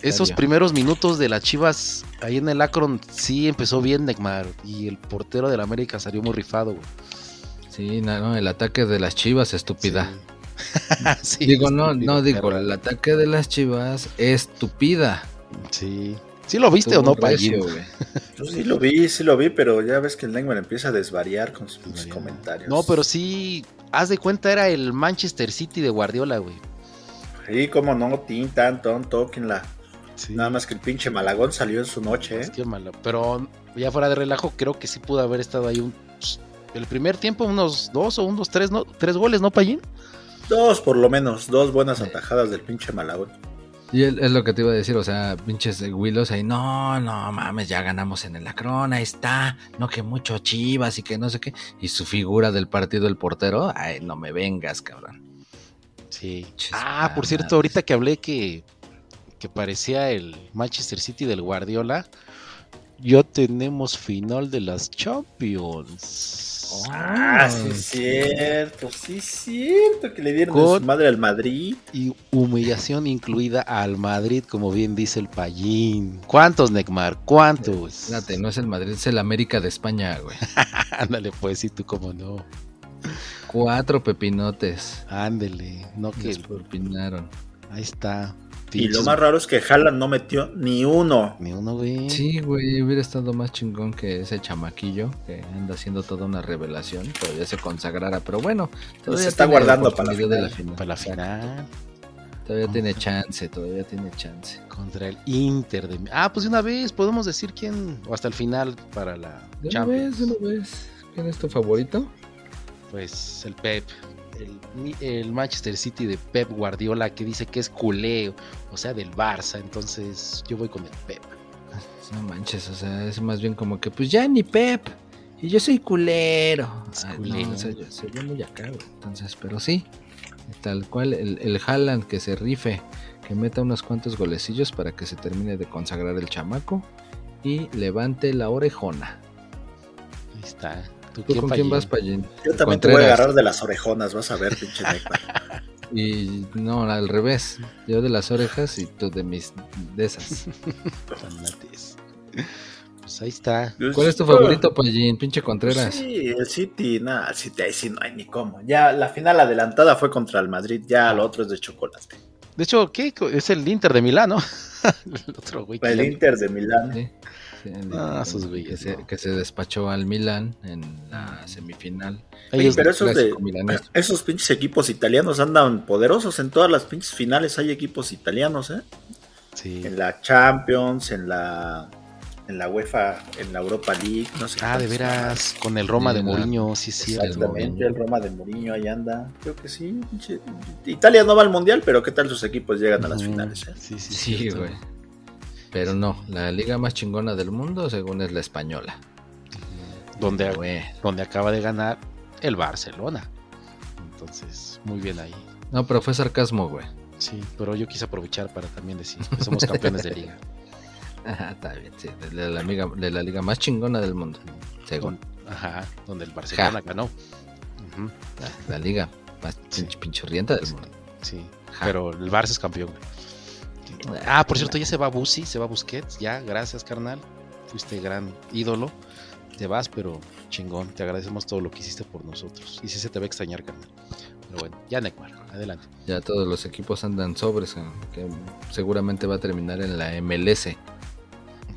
Esos primeros minutos de las Chivas ahí en el Akron sí empezó bien Neymar y el portero del América salió muy rifado, güey. Sí, no, no, el ataque de las chivas, estúpida. Sí. <laughs> Sí, digo, no, estúpido, no digo, el ataque de las chivas, estúpida. Sí. ¿Sí lo viste o no, Payín? <laughs> Yo sí lo vi, sí lo vi, pero ya ves que el Lengman empieza a desvariar con sus comentarios. No, pero sí, haz de cuenta era el Manchester City de Guardiola, güey. Sí, cómo no, tin, tan, ton, tóquenla. Sí. Nada más que el pinche Malagón salió en su noche, Es ¿eh? que malo. Pero ya fuera de relajo, creo que sí pudo haber estado ahí un... El primer tiempo, unos dos o unos tres, ¿no? Tres goles, ¿no, Payín? Dos por lo menos, dos buenas atajadas del pinche Malagón. Y es lo que te iba a decir, o sea, pinches Willows ahí, no, no mames, ya ganamos en el Acron, ahí está, no que mucho chivas y que no sé qué. Y su figura del partido, el portero, ay, no me vengas, cabrón. Sí. Chis, Ah, por cierto, ahorita que hablé que, que parecía el Manchester City del Guardiola, ya tenemos final de las Champions. Ah, sí es cierto, sí es cierto que le dieron de Con- su madre al Madrid. Y humillación incluida al Madrid, como bien dice el Payín. ¿Cuántos, Neymar? ¿Cuántos? Espérate, no es el Madrid, es el América de España, güey. <laughs> Ándale, pues, sí, tú cómo no. Cuatro pepinotes. Ándale, no que Les propinaron. ahí está. Y lo más raro es que Haaland no metió ni uno. Ni uno, güey. Sí, güey, hubiera estado más chingón que ese chamaquillo que anda haciendo toda una revelación, pero ya se consagrara. Pero bueno, todavía está tiene guardando para la de la final. Para la final. Todavía tiene chance, todavía tiene chance. Contra el Inter de... Ah, pues de una vez podemos decir quién... O hasta el final para la ¿De una Champions. vez, de una vez? ¿Quién es tu favorito? Pues el Pep. El, el Manchester City de Pep Guardiola que dice que es culé, o sea, del Barça. Entonces yo voy con el Pep. <laughs> No manches, o sea, es más bien como que, pues ya ni Pep. Y yo soy culero. Ay, culero. No, o sea, yo soy muy acá. Entonces, pero sí, tal cual, el, el Haaland que se rife, que meta unos cuantos golecillos para que se termine de consagrar el chamaco y levante la orejona. Ahí está. ¿Tú, ¿Tú con quién vas, Payín? Yo también te voy a agarrar de las orejonas, vas a ver, pinche. <laughs> Y no, al revés. Yo de las orejas y tú de mis de esas. Pues ahí está. ¿Cuál es tu favorito, Payín? Pinche Contreras. Sí, el City, nada, el City ahí sí no hay ni cómo. Ya la final adelantada fue contra el Madrid, ya lo otro es de chocolate. De hecho, ¿qué? Es el Inter de Milán, ¿no? <laughs> el otro güey. que El Inter de Milán. Sí, Ah, esos que, se, no. que se despachó al Milan en la semifinal. Oye, pero esos, de, milanés. esos pinches equipos italianos andan poderosos en todas las pinches finales. Hay equipos italianos, ¿eh? Sí. En la Champions, en la en la UEFA, en la Europa League, no sé. Ah, de veras, con el Roma Sí, de Mourinho, sí, sí. Exactamente, el Roma de Mourinho ahí anda. Creo que sí. Italia no va al mundial, pero ¿qué tal sus equipos llegan a las finales? eh? Sí, sí, Sí, güey. Pero no, la liga más chingona del mundo, según es la española. Donde, Güey. donde acaba de ganar el Barcelona. Entonces, muy bien ahí. No, pero fue sarcasmo, güey. Sí, pero yo quise aprovechar para también decir que somos campeones de <laughs> liga. Ajá, está bien, sí, de la, liga, de la liga más chingona del mundo, según. Ajá, donde el Barcelona ganó. la, liga más pinchurrienta del mundo. Sí, pero el Barça es campeón. Ah, por cierto, ya se va Busi, se va Busquets, ya, gracias carnal, fuiste gran ídolo, te vas, pero chingón, te agradecemos todo lo que hiciste por nosotros. Y sí se te va a extrañar, carnal. Pero bueno, ya Neymar, adelante. Ya todos los equipos andan sobres, eh, que seguramente va a terminar en la MLS.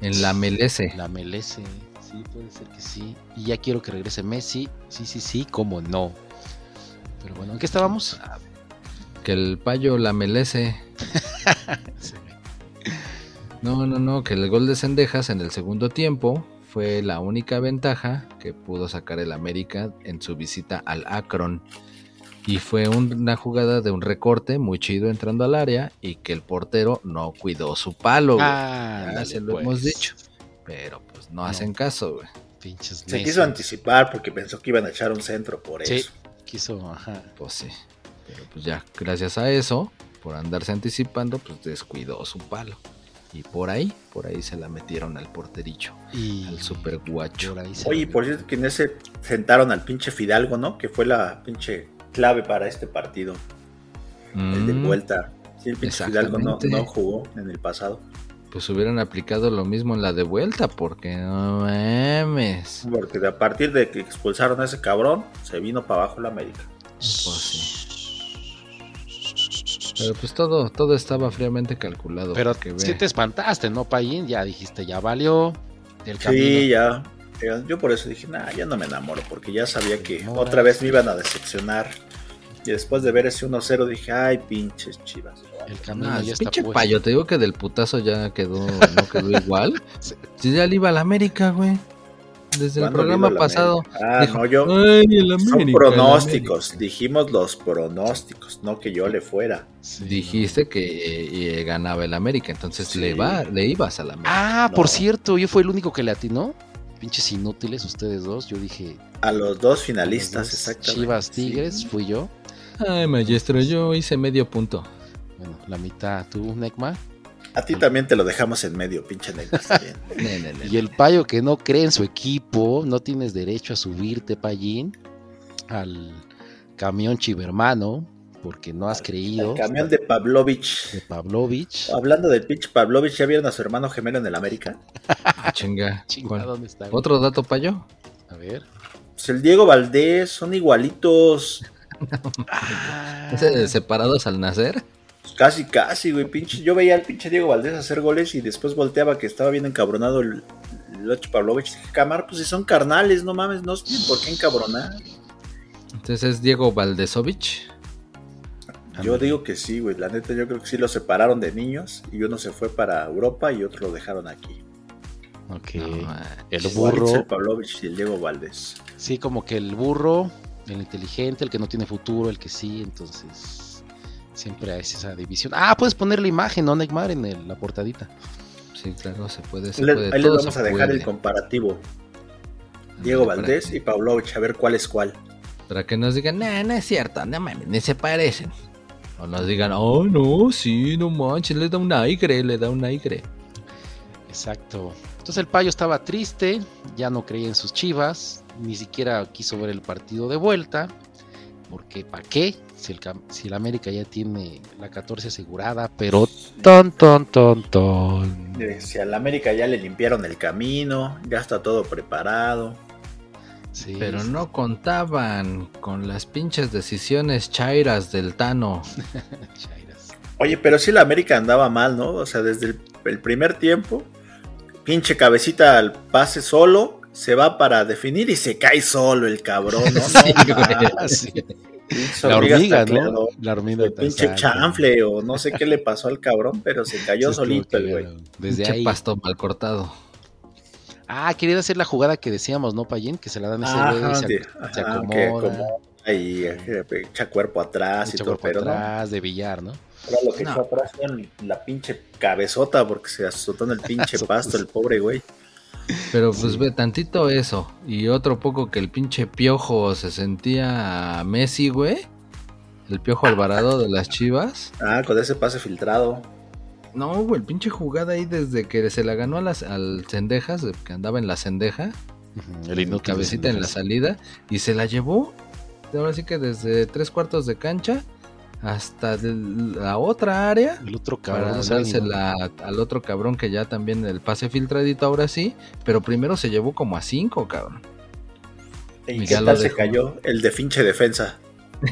En la MLS. La MLS, sí, puede ser que sí. Y ya quiero que regrese Messi, sí, sí, sí, cómo no. Pero bueno, ¿en qué estábamos? Que el payo la melece. <laughs> No, no, no, que el gol de Cendejas en el segundo tiempo fue la única ventaja que pudo sacar el América en su visita al Akron. Y fue una jugada de un recorte muy chido entrando al área y que el portero no cuidó su palo. Ah, se lo hemos pues. dicho. Pero pues no, hacen caso, güey. Se quiso anticipar porque pensó que iban a echar un centro por eso. Quiso, ajá. Pues sí. Pero pues ya, gracias a eso, por andarse anticipando, pues descuidó su palo. Y por ahí, por ahí se la metieron al portericho, y al super guacho. Oye, por cierto que en ese sentaron al pinche Fidalgo, ¿no? Que fue la pinche clave para este partido. El de mm. vuelta. Sí, el pinche Fidalgo no, no jugó en el pasado pues hubieran aplicado lo mismo en la de vuelta, porque no mames. Porque a partir de que expulsaron a ese cabrón, se vino para abajo la América. Pues Pero pues todo, todo estaba fríamente calculado. Pero si te espantaste, ¿no, Payín? Ya dijiste, ya valió. El sí, ya. Yo por eso dije, nah, ya no me enamoro, porque ya sabía que otra vez me iban a decepcionar. Y después de ver ese 1-0 dije, ay, pinches chivas. El camino ya está pinche payo, te digo que del putazo ya quedó, no quedó <laughs> igual. Si ya le iba a la América, güey. Desde el programa pasado. Ah, no, yo. son pronósticos. Dijimos los pronósticos, no que yo le fuera. Dijiste que eh, ganaba el América, entonces le va, le ibas a la América. Ah, por cierto, yo fui el único que le atinó. Pinches inútiles ustedes dos. Yo dije. A los dos finalistas, exactamente. Chivas Tigres, fui yo. Ay, maestro, yo hice medio punto. Bueno, la mitad tú, Necma. A ti también te lo dejamos en medio, pinche Necma. <laughs> y el payo que no cree en su equipo, no tienes derecho a subirte, payín, al camión chivermano, porque no has creído. El camión de Pavlovich. De Pavlovich. Hablando del pinche Pavlovich, ¿ya vieron a su hermano gemelo en el América? <laughs> Ah, chinga. <laughs> ¿dónde está? ¿Otro dato, payo? A ver. Pues el Diego Valdés, son igualitos. ¿Separados al nacer? Casi, casi, güey, pinche. Yo veía al pinche Diego Valdés hacer goles y después volteaba que estaba bien encabronado el, Loch Pavlovich. Dije, Camar, pues si son carnales, no mames, no sé por qué encabronar. Entonces es Diego Valdesovich. Yo digo que sí, güey. La neta, yo creo que sí lo separaron de niños y uno se fue para Europa y otro lo dejaron aquí. Ok. el burro. El Pavlovich y el Diego Valdés. Sí, como que el burro, el inteligente, el que no tiene futuro, el que sí, entonces Siempre hay esa división. Ah, puedes poner la imagen, ¿no, Neymar? En la portadita. Sí, claro, se puede. Se ahí les vamos a dejar el comparativo. Diego Valdés y Pavlovich, a ver cuál es cuál. Para que nos digan, no, no es cierto, no mames, ni se parecen. O nos digan, oh, no, sí, no manches, le da un aire, le da un aire. Exacto. Entonces el payo estaba triste, ya no creía en sus chivas, ni siquiera quiso ver el partido de vuelta, porque ¿para qué? si el, si el América ya tiene la 14 asegurada, pero ton, ton, ton, ton. Si al América ya le limpiaron el camino, ya está todo preparado. Sí, pero no contaban con las pinches decisiones chairas del Tano. <laughs> Oye, pero si la América andaba mal, ¿no? O sea, desde el, el primer tiempo, pinche cabecita al pase solo, se va para definir y se cae solo el cabrón, ¿no? <laughs> sí, la hormiga, ¿no? La hormiga. El pinche chanfle o no sé qué le pasó al cabrón, pero se cayó solito el güey. Desde pinche ahí. pasto mal cortado. Ah, quería hacer la jugada que decíamos, ¿no, Payín? Que se la dan a ese güey y se, se acomoda. y echa cuerpo atrás y todo, pero atrás, de billar, ¿no? Ahora lo que echó atrás fue la pinche cabezota porque se azotó en el pinche <laughs> pasto el pobre güey. Pero pues ve tantito eso. Y otro poco que el pinche piojo se sentía Messi, güey. El piojo Alvarado de las chivas. Ah, con ese pase filtrado. No, güey, el pinche jugada ahí desde que se la ganó a las, al Cendejas, que andaba en la Cendeja, El inútil. cabecita en la salida, y se la llevó. Ahora sí que desde tres cuartos de cancha hasta el- la otra área El otro para cabrón. sea, dársela al otro cabrón que ya también el pase filtradito ahora sí, pero primero se llevó como a cinco, cabrón. ¿Y qué ya lo tal se cayó? El de finche defensa.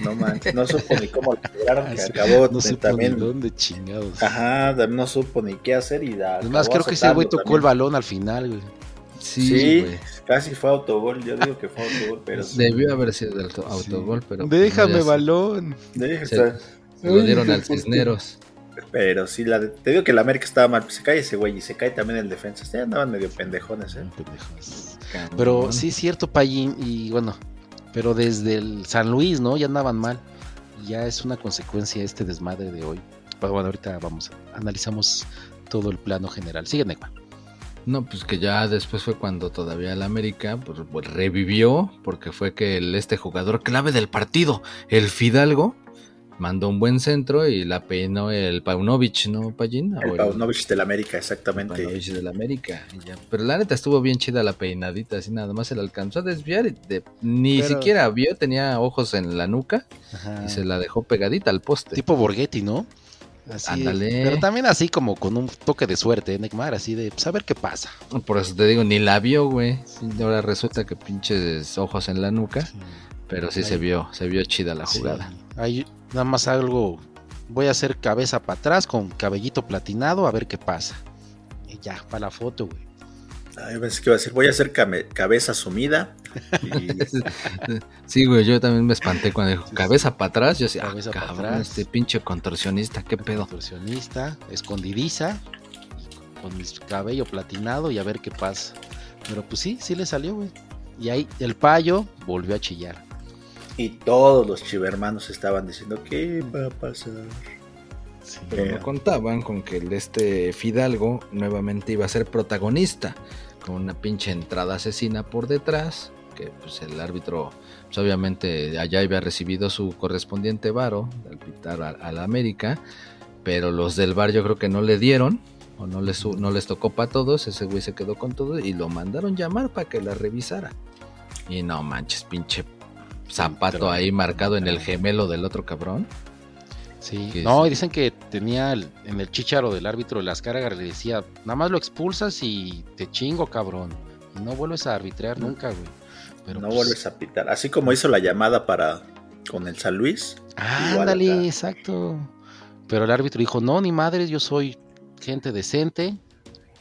No manches, no supo ni cómo lo lograron, que <laughs> acabó no sé también. dónde chingados. Ajá, no supo ni qué hacer y da. Además, creo que ese güey tocó el también. balón al final, güey. Sí, Sí, casi fue autogol. Yo digo que fue autogol, pero. Debió haber sido del auto- autogol, pero. pues, Déjame no, balón. Deja Se- estar. se lo dieron al Cisneros. Pero sí, la de- te digo que la América estaba mal. Se cae ese güey y se cae también el defensa. Ya andaban medio pendejones, ¿eh? Pendejos. Cabrón. Pero sí es cierto, Payín, y bueno, pero desde el San Luis, ¿no? Ya andaban mal. Ya es una consecuencia este desmadre de hoy. Pero bueno, ahorita vamos, analizamos todo el plano general. Sigue, Necma. No, pues que ya después fue cuando todavía el América pues, pues, revivió, porque fue que el, este jugador clave del partido, el Fidalgo, mandó un buen centro y la peinó el Paunovic, ¿no, Pallín? El Paunovic del América, el exactamente. Paunovic del América. y ya. Pero la neta estuvo bien chida la peinadita, así nada más se la alcanzó a desviar y de- ni Pero- siquiera vio, tenía ojos en la nuca Ajá. y se la dejó pegadita al poste. Tipo Borghetti, ¿no? Así, Ándale. Pero también así como con un toque de suerte, ¿eh, Necmar, así de, pues a ver qué pasa. Por eso te digo, ni la vio, güey. Ahora resulta que pinches ojos en la nuca. Pero sí se vio, se vio chida la jugada. Sí. Ahí nada más algo. Voy a hacer cabeza para atrás con cabellito platinado a ver qué pasa. Y ya, para la foto, güey. Ay, pensé que iba a decir, voy a hacer cabeza sumida. Sí, güey, yo también me espanté cuando dijo cabeza para atrás. Yo decía, ah, Cabeza cabrón, atrás. este pinche contorsionista, qué pedo. Contorsionista, escondidiza, con mi cabello platinado y a ver qué pasa. Pero pues sí, sí le salió, güey. Y ahí el payo volvió a chillar. y todos los chivermanos estaban diciendo, ¿qué va a pasar? Sí. Pero no contaban con que el este Fidalgo nuevamente iba a ser protagonista. Con una pinche entrada asesina por detrás. Que pues el árbitro, pues obviamente allá había recibido su correspondiente varo al pitar a, a la América. Pero los del bar yo creo que no le dieron. O no les, no les tocó para todos. Ese güey se quedó con todo. Y lo mandaron llamar para que la revisara. Y no manches, pinche zapato ahí marcado en el gemelo del otro cabrón. Sí, no, y dicen que tenía el- en el chicharo del árbitro de las cargas le decía, nada más lo expulsas y te chingo, cabrón. Y no vuelves a arbitrar nunca, güey. Pero no pues, vuelves a pitar. Así como hizo la llamada para con el San Luis. Ándale, acá. exacto. Pero el árbitro dijo, no, ni madres, yo soy gente decente.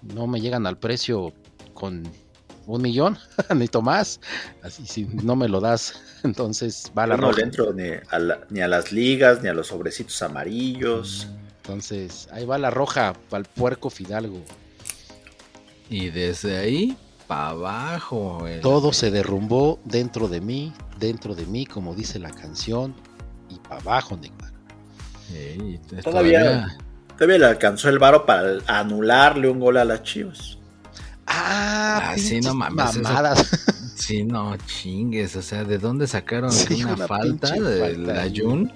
No me llegan al precio con un millón, <laughs> necesito más. Así si no me lo das, <laughs> entonces va a la no le entro ni a, la- ni a las ligas, ni a los sobrecitos amarillos. Entonces, ahí va la roja para el puerco Fidalgo. Y desde ahí para abajo. Todo se derrumbó dentro de mí, dentro de mí, como dice la canción, y para abajo, Neymar. Ey, t- Todavía- Todavía le alcanzó el varo para anularle un gol a las chivas. Ah, Ah, sí, no mames, eso- Mamadas. Sí, no chingues. O sea, ¿de dónde sacaron <laughs> Sí, una, una falta de falta, la. Jun?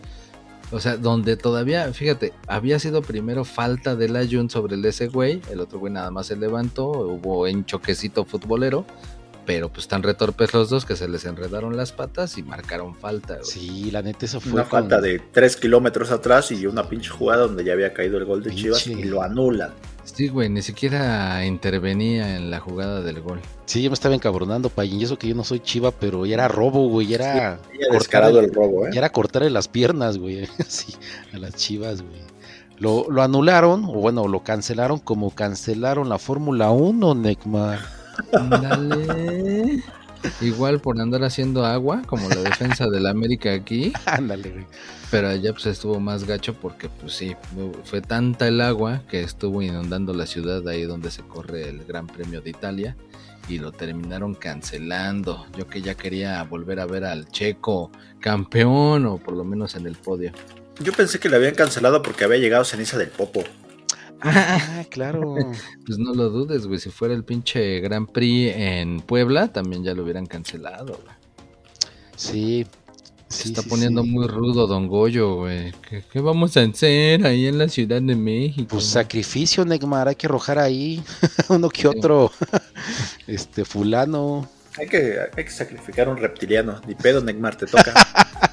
O sea, donde todavía, fíjate, había sido primero falta de la Jun sobre el ese güey. El otro güey nada más se levantó. Hubo un choquecito futbolero. Pero pues tan retorpes los dos que se les enredaron las patas y marcaron falta. güey. Sí, la neta, eso fue Una con- falta de 3 kilómetros atrás y una pinche jugada donde ya había caído el gol de Chivas y lo anulan. Sí, güey, ni siquiera intervenía en la jugada del gol. Sí, yo me estaba encabronando, Payín. Y eso que yo no soy chiva, pero ya era robo, güey. Ya era, Ya descarado el robo, ¿eh? ya era cortarle las piernas, güey. <laughs> Así, a las chivas, güey. Lo, lo anularon, o bueno, lo cancelaron como cancelaron la Fórmula 1, Necmar. Ándale. Igual por andar haciendo agua, como la defensa del América aquí, <laughs> Ándale, güey. pero allá pues estuvo más gacho porque pues sí, fue tanta el agua que estuvo inundando la ciudad ahí donde se corre el Gran Premio de Italia y lo terminaron cancelando. Yo que ya quería volver a ver al Checo campeón o por lo menos en el podio. Yo pensé que le habían cancelado porque había llegado ceniza del Popo. Ah, <laughs> claro. Pues no lo dudes, güey, si fuera el pinche Gran Prix en Puebla también ya lo hubieran cancelado. güey. Sí. Se Sí, está sí, poniendo sí. muy rudo Don Goyo, güey. ¿Qué, qué vamos a hacer ahí en la Ciudad de México? Pues sacrificio, Neymar, hay que arrojar ahí <laughs> uno que otro, <laughs> este, fulano. Hay que, hay que sacrificar un reptiliano. Ni pedo, Neymar, te toca.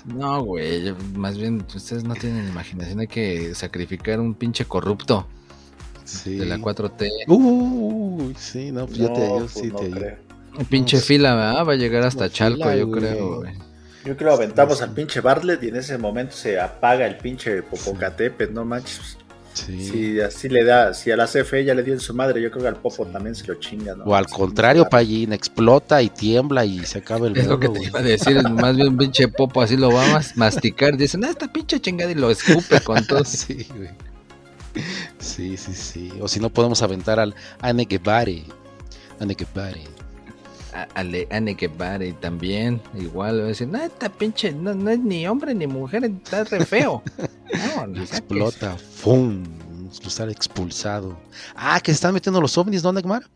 No, güey, más bien ustedes no tienen imaginación, hay que sacrificar un pinche corrupto Sí. de la 4T. Uy, sí, no, pues yo No, te ayudo, pues sí no te ayudo. pinche fila, ¿verdad? Va a llegar hasta Chalco, fila, yo güey. creo, güey. Yo creo aventamos al pinche Bartlett y en ese momento se apaga el pinche Popocatépetl, no manches. Sí. Si así le da, si a la CFE ya le dio en su madre, yo creo que al Popo también se lo chinga, ¿no? O al Sí, contrario, Pallín, explota y tiembla y se acaba el Es lo que mundo, te güey. iba a decir, más bien pinche popo así lo va a mas- masticar. Dicen, no, esta pinche chingada y lo escupe con <laughs> todo. Sí, güey. Sí, sí, sí. O si no podemos aventar al Anekebare. Anekebare. Ale, Ane Guevara y también, igual, va a decir, no, esta pinche, no, no es ni hombre ni mujer, está re feo. <laughs> No, explota. ¡Fum! Lo sale expulsado. Ah, que se están metiendo los ovnis, ¿no, Neymar?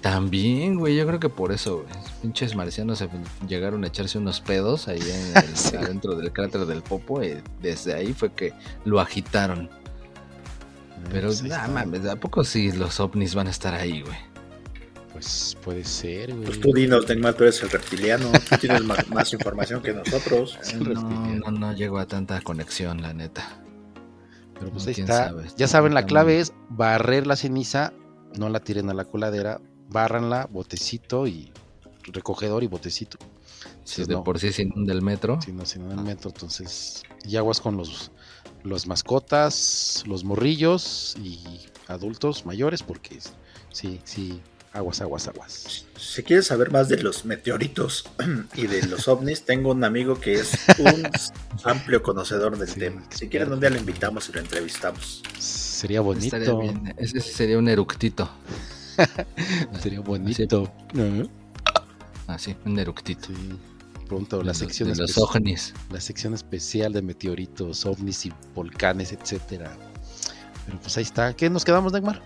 También, güey, yo creo que por eso, güey. Pinches marcianos llegaron a echarse unos pedos ahí en el- <laughs> Sí. adentro del cráter del Popo y desde ahí fue que lo agitaron. Pero, Pues nada mames, ¿a poco sí los ovnis van a estar ahí, güey? Pues puede ser, güey. Pues tú dinos, Neymar, tú eres el reptiliano, tú tienes más, <laughs> más información que nosotros. No, no, no llego a tanta conexión, la neta. Pero pues No, ahí quién está. sabe, ya saben, la clave es barrer la ceniza, no la tiren a la coladera, bárranla, botecito y recogedor y botecito. Si Sí, de no. por sí se inunda el metro. Si no, no en el metro, entonces. Y aguas con los, los mascotas, los morrillos y adultos mayores, porque sí, sí, aguas, aguas, aguas. Si quieres saber más de los meteoritos <clears throat> y de los ovnis, tengo un amigo que es un <laughs> amplio conocedor del Sí, tema. Si quieren, un día lo invitamos y lo entrevistamos. Sería bonito. Bien. Ese sería un eructito. <laughs> Sería bonito. Ajá. Así, un eructito. Sí. Pronto De la los- sección, de los ovnis. la sección especial de meteoritos, ovnis y volcanes, etcétera. Pero pues ahí está. ¿Qué nos quedamos, Neymar?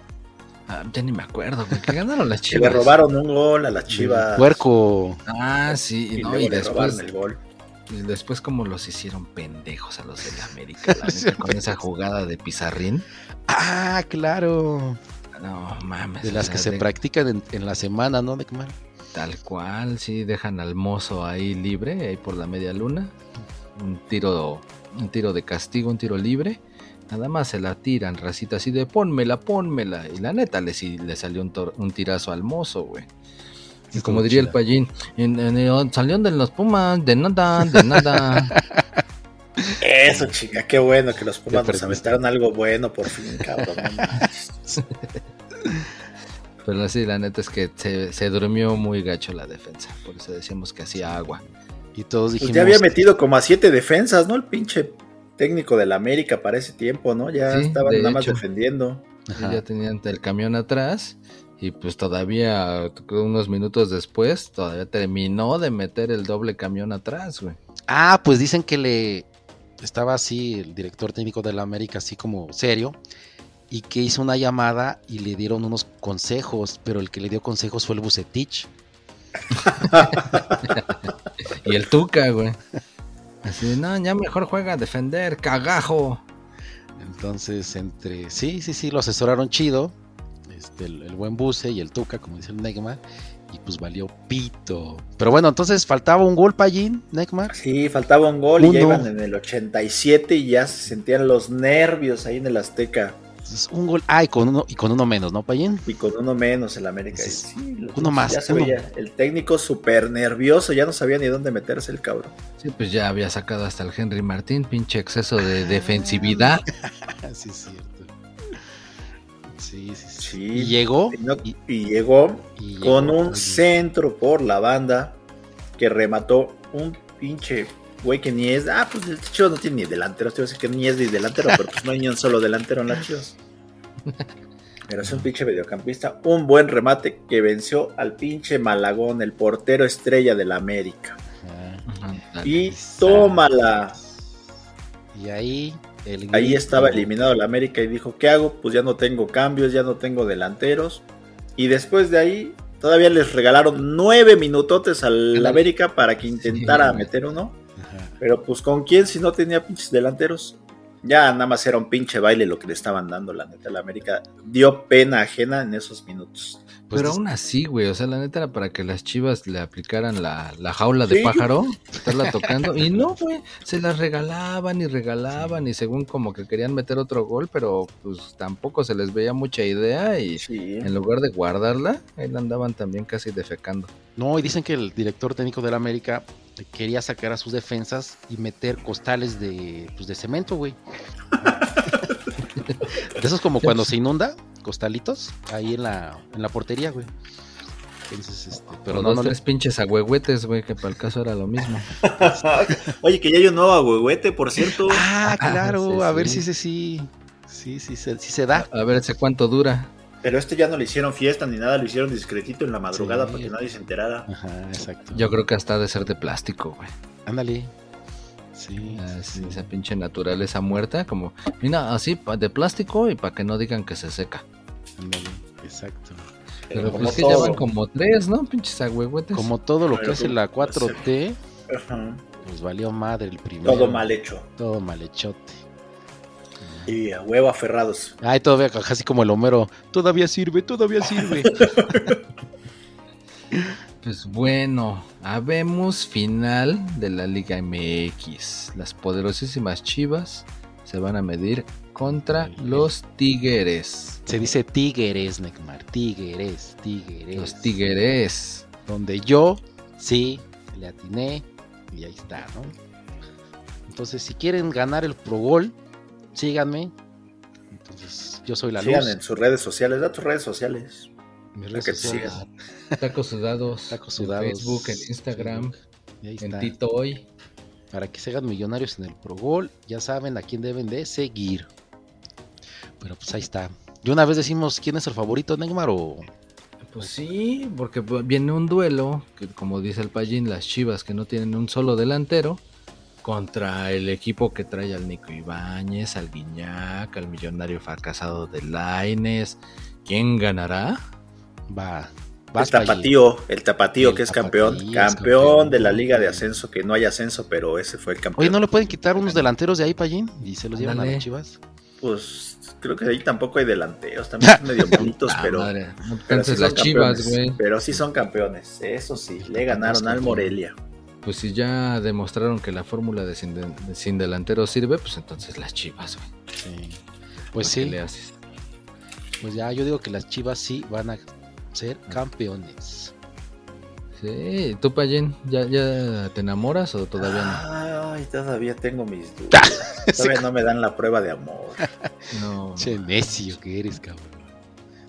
Ah, ya ni me acuerdo, ganaron las <laughs> Que le chivas. robaron un gol a las chivas. Puerco. Ah, sí. Y, no, y le robaron después, el gol. y después como los hicieron pendejos a los de América. La <laughs> neta, con esa jugada de pizarrín. Ah, claro. No, mames. De o las sea, que se practican en, en la semana, ¿no, Neymar? Tal cual, sí, dejan al mozo ahí libre, ahí por la media luna. Un tiro, un tiro de castigo, un tiro libre. Nada más se la tiran, racita así de pónmela, pónmela. Y la neta le, le salió un, tirazo al mozo, güey. Y como diría el payín, en, salieron de los Pumas, de nada, de nada. <laughs> Eso, chica, qué bueno que los Pumas nos aventaron algo bueno por fin, cabrón. <laughs> Pero sí, la neta es que se, se durmió muy gacho la defensa. Por eso decíamos que hacía agua. Y todos Pues dijimos. ya había metido como a siete defensas, ¿no? El pinche técnico del América para ese tiempo, ¿no? Ya Sí, estaban nada más hecho. defendiendo. Ya tenían el camión atrás y pues todavía creo, unos minutos después todavía terminó de meter el doble camión atrás, güey. Ah, pues dicen que le estaba así el director técnico de la América, así como serio, y que hizo una llamada y le dieron unos consejos, pero el que le dio consejos fue el Bucetich. <laughs> Y el Tuca, güey. Así, de, no, ya mejor juega a defender, cagajo. Entonces, entre. Sí, sí, sí, lo asesoraron chido. Este, el, el buen Buce y el Tuca, como dice el Neymar. Y pues valió pito. Pero bueno, entonces faltaba un gol para Jin, Neymar. Sí, faltaba un gol y ya iban en el 87 y ya se sentían los nervios ahí en el Azteca. Entonces, un gol. Ah, y con uno, y con uno menos, ¿no, Payín? Y con uno menos el América. Sí, Sí, los- uno más, Ya se uno. veía. El técnico súper nervioso, ya no sabía ni dónde meterse el cabrón. Sí, pues ya había sacado hasta el Henry Martín, pinche exceso de defensividad. <laughs> sí, es cierto. Sí, sí, sí. Sí. Y llegó. Y, no- y- y llegó y con llegó, un centro por la banda que remató un pinche güey que ni es. Ah, pues el Chivas no tiene ni delantero. Te iba a decir que ni es ni delantero, pero pues no hay ni un solo delantero en las Chivas. Pero es un pinche mediocampista. Un buen remate que venció al pinche Malagón, el portero estrella del América. Ajá, Y tómala. Y ahí. El Ahí estaba eliminado el América y dijo, ¿qué hago? Pues ya no tengo cambios, ya no tengo delanteros. Y después de ahí, todavía les regalaron nueve minutotes al. América para que intentara Sí, meter uno. Pero pues con quién si no tenía pinches delanteros. Ya nada más era un pinche baile lo que le estaban dando, la neta. La América dio pena ajena en esos minutos. Pues Pero aún así, güey, o sea, la neta era para que las chivas le aplicaran la, jaula de pájaro, estarla <laughs> tocando, y no, güey, se las regalaban y regalaban, y según como que querían meter otro gol, pero pues tampoco se les veía mucha idea, y en lugar de guardarla, ahí la andaban también casi defecando. No, y dicen que el director técnico de la América quería sacar a sus defensas y meter costales de, pues, de cemento, güey. <laughs> de esos como cuando se inunda, costalitos ahí en la, en la portería, güey. Entonces, este, pero no, no tres pinches agüehuetes, güey, que para el caso era lo mismo. <laughs> Oye, que ya hay un nuevo agüehuete, por cierto. Ah, claro, a ver si se sí. Sí, sí, sí, se da. A ver ese cuánto dura. Pero este ya no le hicieron fiesta ni nada, lo hicieron discretito en la madrugada para que nadie se enterara. Ajá, exacto. Yo creo que hasta de ser de plástico, güey. Ándale. Sí, Esa pinche naturaleza muerta, como, mira, así de plástico y para que no digan que se seca. exacto. Pero, pues es que llevan como tres, ¿no? Pinches agüehuetes. Como todo lo que hace la 4T, pues valió madre el primero. Todo mal hecho. Todo mal hechote. Y a huevo aferrados. Ay, todavía casi como el Homero. Todavía sirve, todavía sirve. <laughs> Pues bueno, habemos final de la Liga MX. Las poderosísimas Chivas se van a medir contra los Tigres. Se dice Tigres, Necmar. Tigres, Tigres. Los Tigres. Donde yo sí le atiné y ahí está, ¿no? Entonces, si quieren ganar el Pro Gol, síganme. Entonces, yo soy la Sigan en sus redes sociales, da tus redes sociales. Mis redes sociales. Tacos sudados. Tacos sudados. En Facebook, en Instagram, en Tito Hoy. Para que se hagan millonarios en el Pro Gol, ya saben a quién deben de seguir. Pero pues ahí está. De una vez decimos quién es el favorito, Neymar o. Pues sí, porque viene un duelo, que como dice el Pallín, las chivas que no tienen un solo delantero, contra el equipo que trae al Nico Ibáñez, al Guiñac, al millonario fracasado de Laines. ¿Quién ganará? Va, el tapatío, el tapatío que es campeón, campeón, de la liga de ascenso, que no hay ascenso, pero ese fue el campeón. Oye, ¿no le pueden quitar unos delanteros de ahí, Payín? Y se los llevan a las chivas. Pues creo que ahí tampoco hay delanteros, <laughs> también son medio bonitos, ah, pero, pero sí las chivas, güey. Pero sí son campeones, eso sí, le ganaron al Morelia. Pues si ya demostraron que la fórmula de sin, de, delantero sirve, pues entonces las chivas, güey. Sí. Pues sí. Le haces? Pues ya, yo digo que las chivas sí van a ser campeones. Sí, ¿tú, Payen, ¿ya, ya te enamoras o todavía no? Ay, todavía tengo mis dudas. <laughs> todavía no me dan la prueba de amor. no. Che necio que eres, cabrón.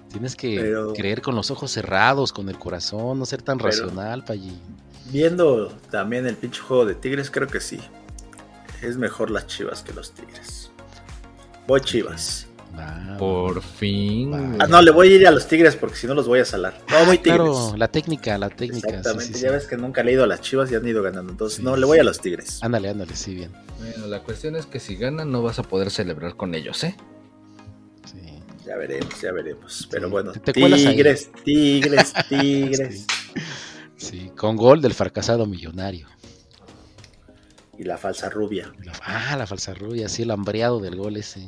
Tienes que creer con los ojos cerrados, con el corazón, no ser tan racional, Payen. Viendo también el pinche juego de Tigres, creo que sí. Es mejor las chivas que los Tigres. Voy chivas. Por fin. Ah, no, le voy a ir a los Tigres porque si no los voy a salar. No, voy Tigres. Claro, la técnica, la técnica. Exactamente, ya ves que nunca he leído a las Chivas y han ido ganando. Entonces, no, le voy a los Tigres. Ándale, ándale, sí, bien. Bueno, la cuestión es que si ganan no vas a poder celebrar con ellos, ¿eh? Sí. Ya veremos, ya veremos. Pero bueno, Tigres, Tigres, <laughs> Tigres. sí, con gol del fracasado millonario. Y la falsa rubia. ah, la falsa rubia, sí, el hambreado del gol ese.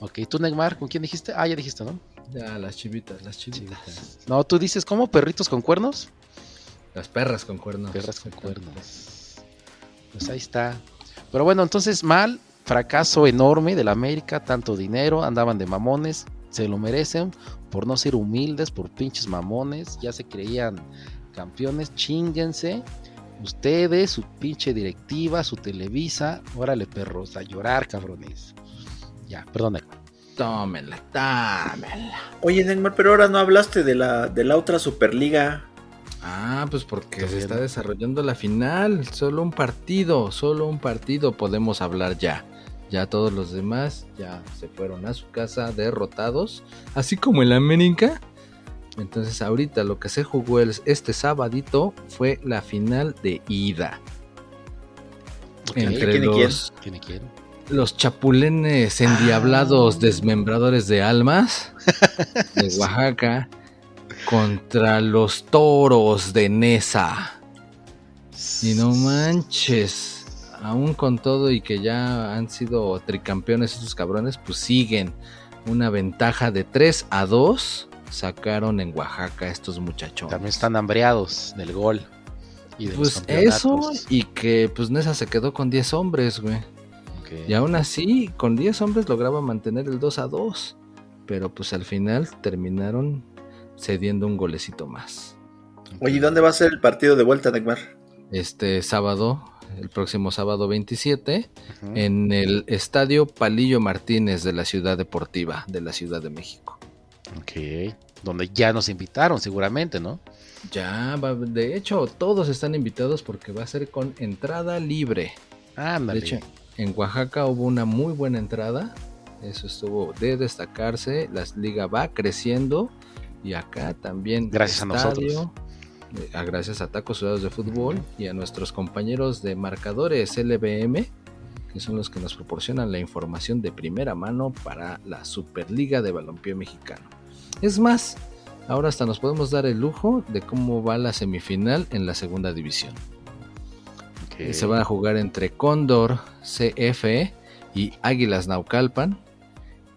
Ok, tú Neymar, ¿con quién dijiste? Ah, ya dijiste, ¿no? Ya, las chivitas, las chivitas. No, tú dices, ¿cómo? ¿Perritos con cuernos? Las perras con cuernos. Perras con cuernos. Pues ahí está. Pero bueno, entonces mal, fracaso enorme de la América, tanto dinero, andaban de mamones, se lo merecen por no ser humildes, por pinches mamones, ya se creían campeones, chinguense. Ustedes, su pinche directiva, su Televisa, órale perros, a llorar cabrones. Ya, perdón, Tómela, tómela. Oye, Neymar, pero ahora no hablaste de la, de la otra Superliga. Ah, pues porque se está desarrollando la final. Solo un partido, solo un partido podemos hablar ya. Ya todos los demás ya se fueron a su casa derrotados. Así como el América. Entonces ahorita lo que se jugó este sabadito fue la final de ida. Entre los, quién? quién? Los chapulenes endiablados ah. desmembradores de almas de <laughs> Oaxaca contra los toros de Nesa. Y no manches. aún con todo y que ya han sido tricampeones estos cabrones, pues siguen una ventaja de 3 a 2 sacaron en Oaxaca estos muchachones. También están hambreados del gol. Y de pues eso y que pues Nesa se quedó con 10 hombres, güey. Y aún así, con 10 hombres lograba mantener el 2 a 2. Pero pues al final terminaron cediendo un golecito más. Oye, ¿y dónde va a ser el partido de vuelta, Neymar? Este sábado, el próximo sábado 27, en el Estadio Palillo Martínez de la Ciudad Deportiva de la Ciudad de México. Ok, donde ya nos invitaron seguramente, ¿no? Ya, de hecho, todos están invitados porque va a ser con entrada libre. Ándale. De hecho, en Oaxaca hubo una muy buena entrada. Eso estuvo de destacarse. La liga va creciendo. Y acá también. Gracias a nosotros. Eh, gracias a Tacos Ciudadanos de Fútbol y a nuestros compañeros de marcadores LBM, que son los que nos proporcionan la información de primera mano para la Superliga de Balompié Mexicano. Es más, ahora hasta nos podemos dar el lujo de cómo va la semifinal en la segunda división. Se van a jugar entre Cóndor CFE y Águilas Naucalpan.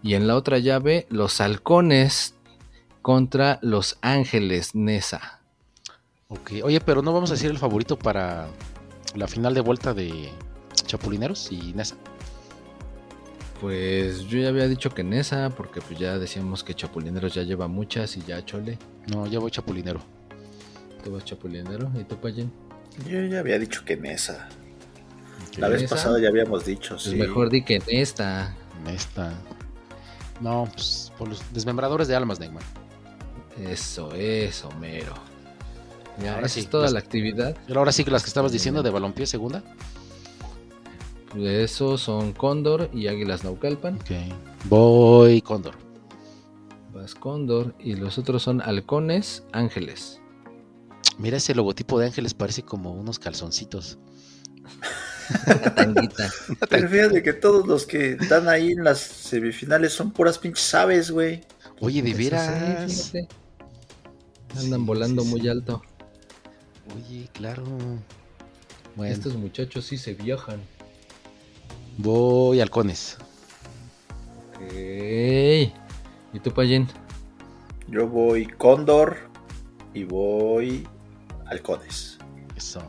Y en la otra llave, los Halcones contra los Ángeles Nesa. Ok, oye, pero no vamos a decir el favorito para la final de vuelta de Chapulineros y Nesa. Pues yo ya había dicho que Nesa, porque pues ya decíamos que Chapulineros ya lleva muchas y ya Chole. No, ya voy Chapulinero. ¿Tú vas Chapulinero? ¿Y tú, Payen? Yo ya había dicho que en esa. La vez pasada ya habíamos dicho, pues mejor di que en esta. En esta. No, pues por los desmembradores de almas, Neymar. Eso, eso, mero. Ya, ahora sí, es toda la actividad. Pero ahora sí que las que estabas diciendo de balompié segunda. Pues Esos son Cóndor y Águilas Naucalpan. Ok. Voy Cóndor. Vas Cóndor y los otros son Halcones, Ángeles. Mira ese logotipo de Ángeles, parece como unos calzoncitos. <laughs> Pero fíjate que todos los que están ahí en las semifinales son puras pinches aves, güey. Oye, de veras. Andan volando muy alto. Oye, claro. Estos muchachos sí se viajan. Voy halcones. Ok. ¿Y tú, Payen? Yo voy cóndor y voy halcones. Eso.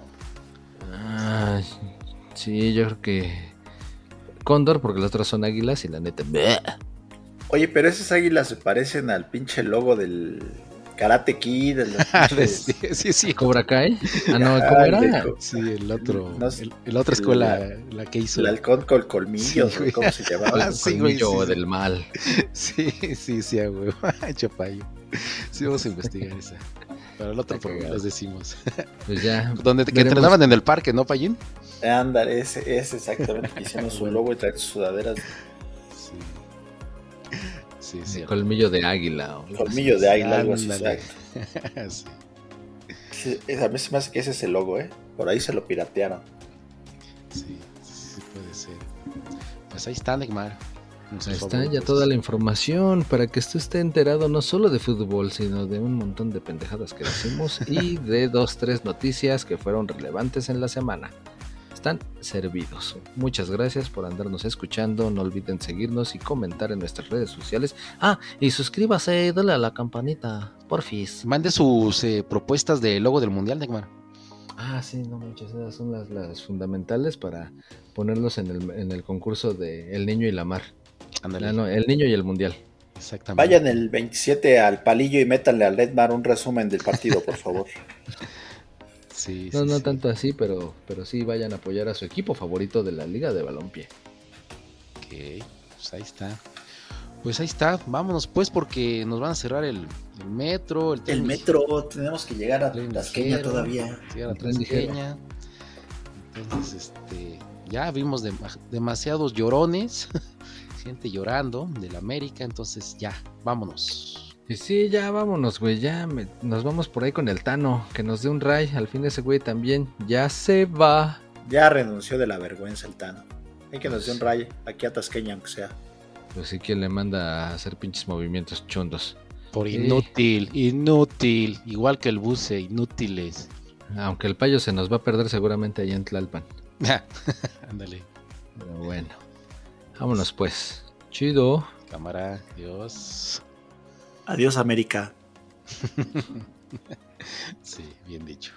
sí, yo creo que cóndor porque las otras son águilas y la neta... Oye, pero esas águilas se parecen al pinche logo del Karate Kid, el <laughs> sí, sí, sí. Cobra Kai. Ah, no, ¿cómo era? Sí, el otro. el, otra escuela, la, que hizo. El halcón con colmillos, ¿cómo se llamaba? El colmillo del mal. <laughs> Sí, sí, sí, güey. <laughs> Chapayo. Sí, vamos a investigar esa. Para el otro programa les decimos. <laughs> Pues ya. Donde que entrenaban en el parque, ¿no, Payín? Ándale, ese es exactamente. Hicimos <laughs> su logo y traen sudaderas colmillo de águila. colmillo de águila, algo así. <laughs> a mí se me hace que ese es el logo, ¿eh? Por ahí se lo piratearon. Sí, sí puede ser. Pues ahí está, Neymar. Ahí está ya toda la información para que usted esté enterado no solo de fútbol, sino de un montón de pendejadas que decimos <laughs> y de dos, tres noticias que fueron relevantes en la semana están servidos. Muchas gracias por andarnos escuchando. No olviden seguirnos y comentar en nuestras redes sociales. Ah, y suscríbase, dale a la campanita, porfis. Mande sus eh, propuestas de logo del mundial, Neymar. Ah, sí, no muchas esas son las, fundamentales para ponerlos en el, en el concurso de El Niño y la Mar. Ándale. El Niño y el Mundial. Exactamente. Vayan el 27 al palillo y métanle al Mar un resumen del partido, por favor. <laughs> no, no tanto así, pero, pero sí vayan a apoyar a su equipo favorito de la Liga de Balompié. Ok, pues ahí está. Pues ahí está, vámonos pues porque nos van a cerrar el, metro. El, el, metro, tenemos que llegar a Tasqueña todavía. Llegar a Entonces, este, ya vimos demasiados llorones, <laughs> gente llorando del América, entonces ya, vámonos. Y sí, ya vámonos, güey. Ya nos vamos por ahí con el Tano. Que nos dé un ray. Al fin ese güey también ya se va. Ya renunció de la vergüenza el Tano. Hay que nos dé un ray aquí a Tasqueña, aunque sea. Pues sí, quien le manda a hacer pinches movimientos chundos. Por inútil, inútil. Igual que el buce, inútiles. Aunque el payo se nos va a perder seguramente allá en Tlalpan. <laughs> Ándale. Pero bueno. Vámonos pues. Chido. Cámara, Dios. Adiós, América. <laughs> Sí, bien dicho.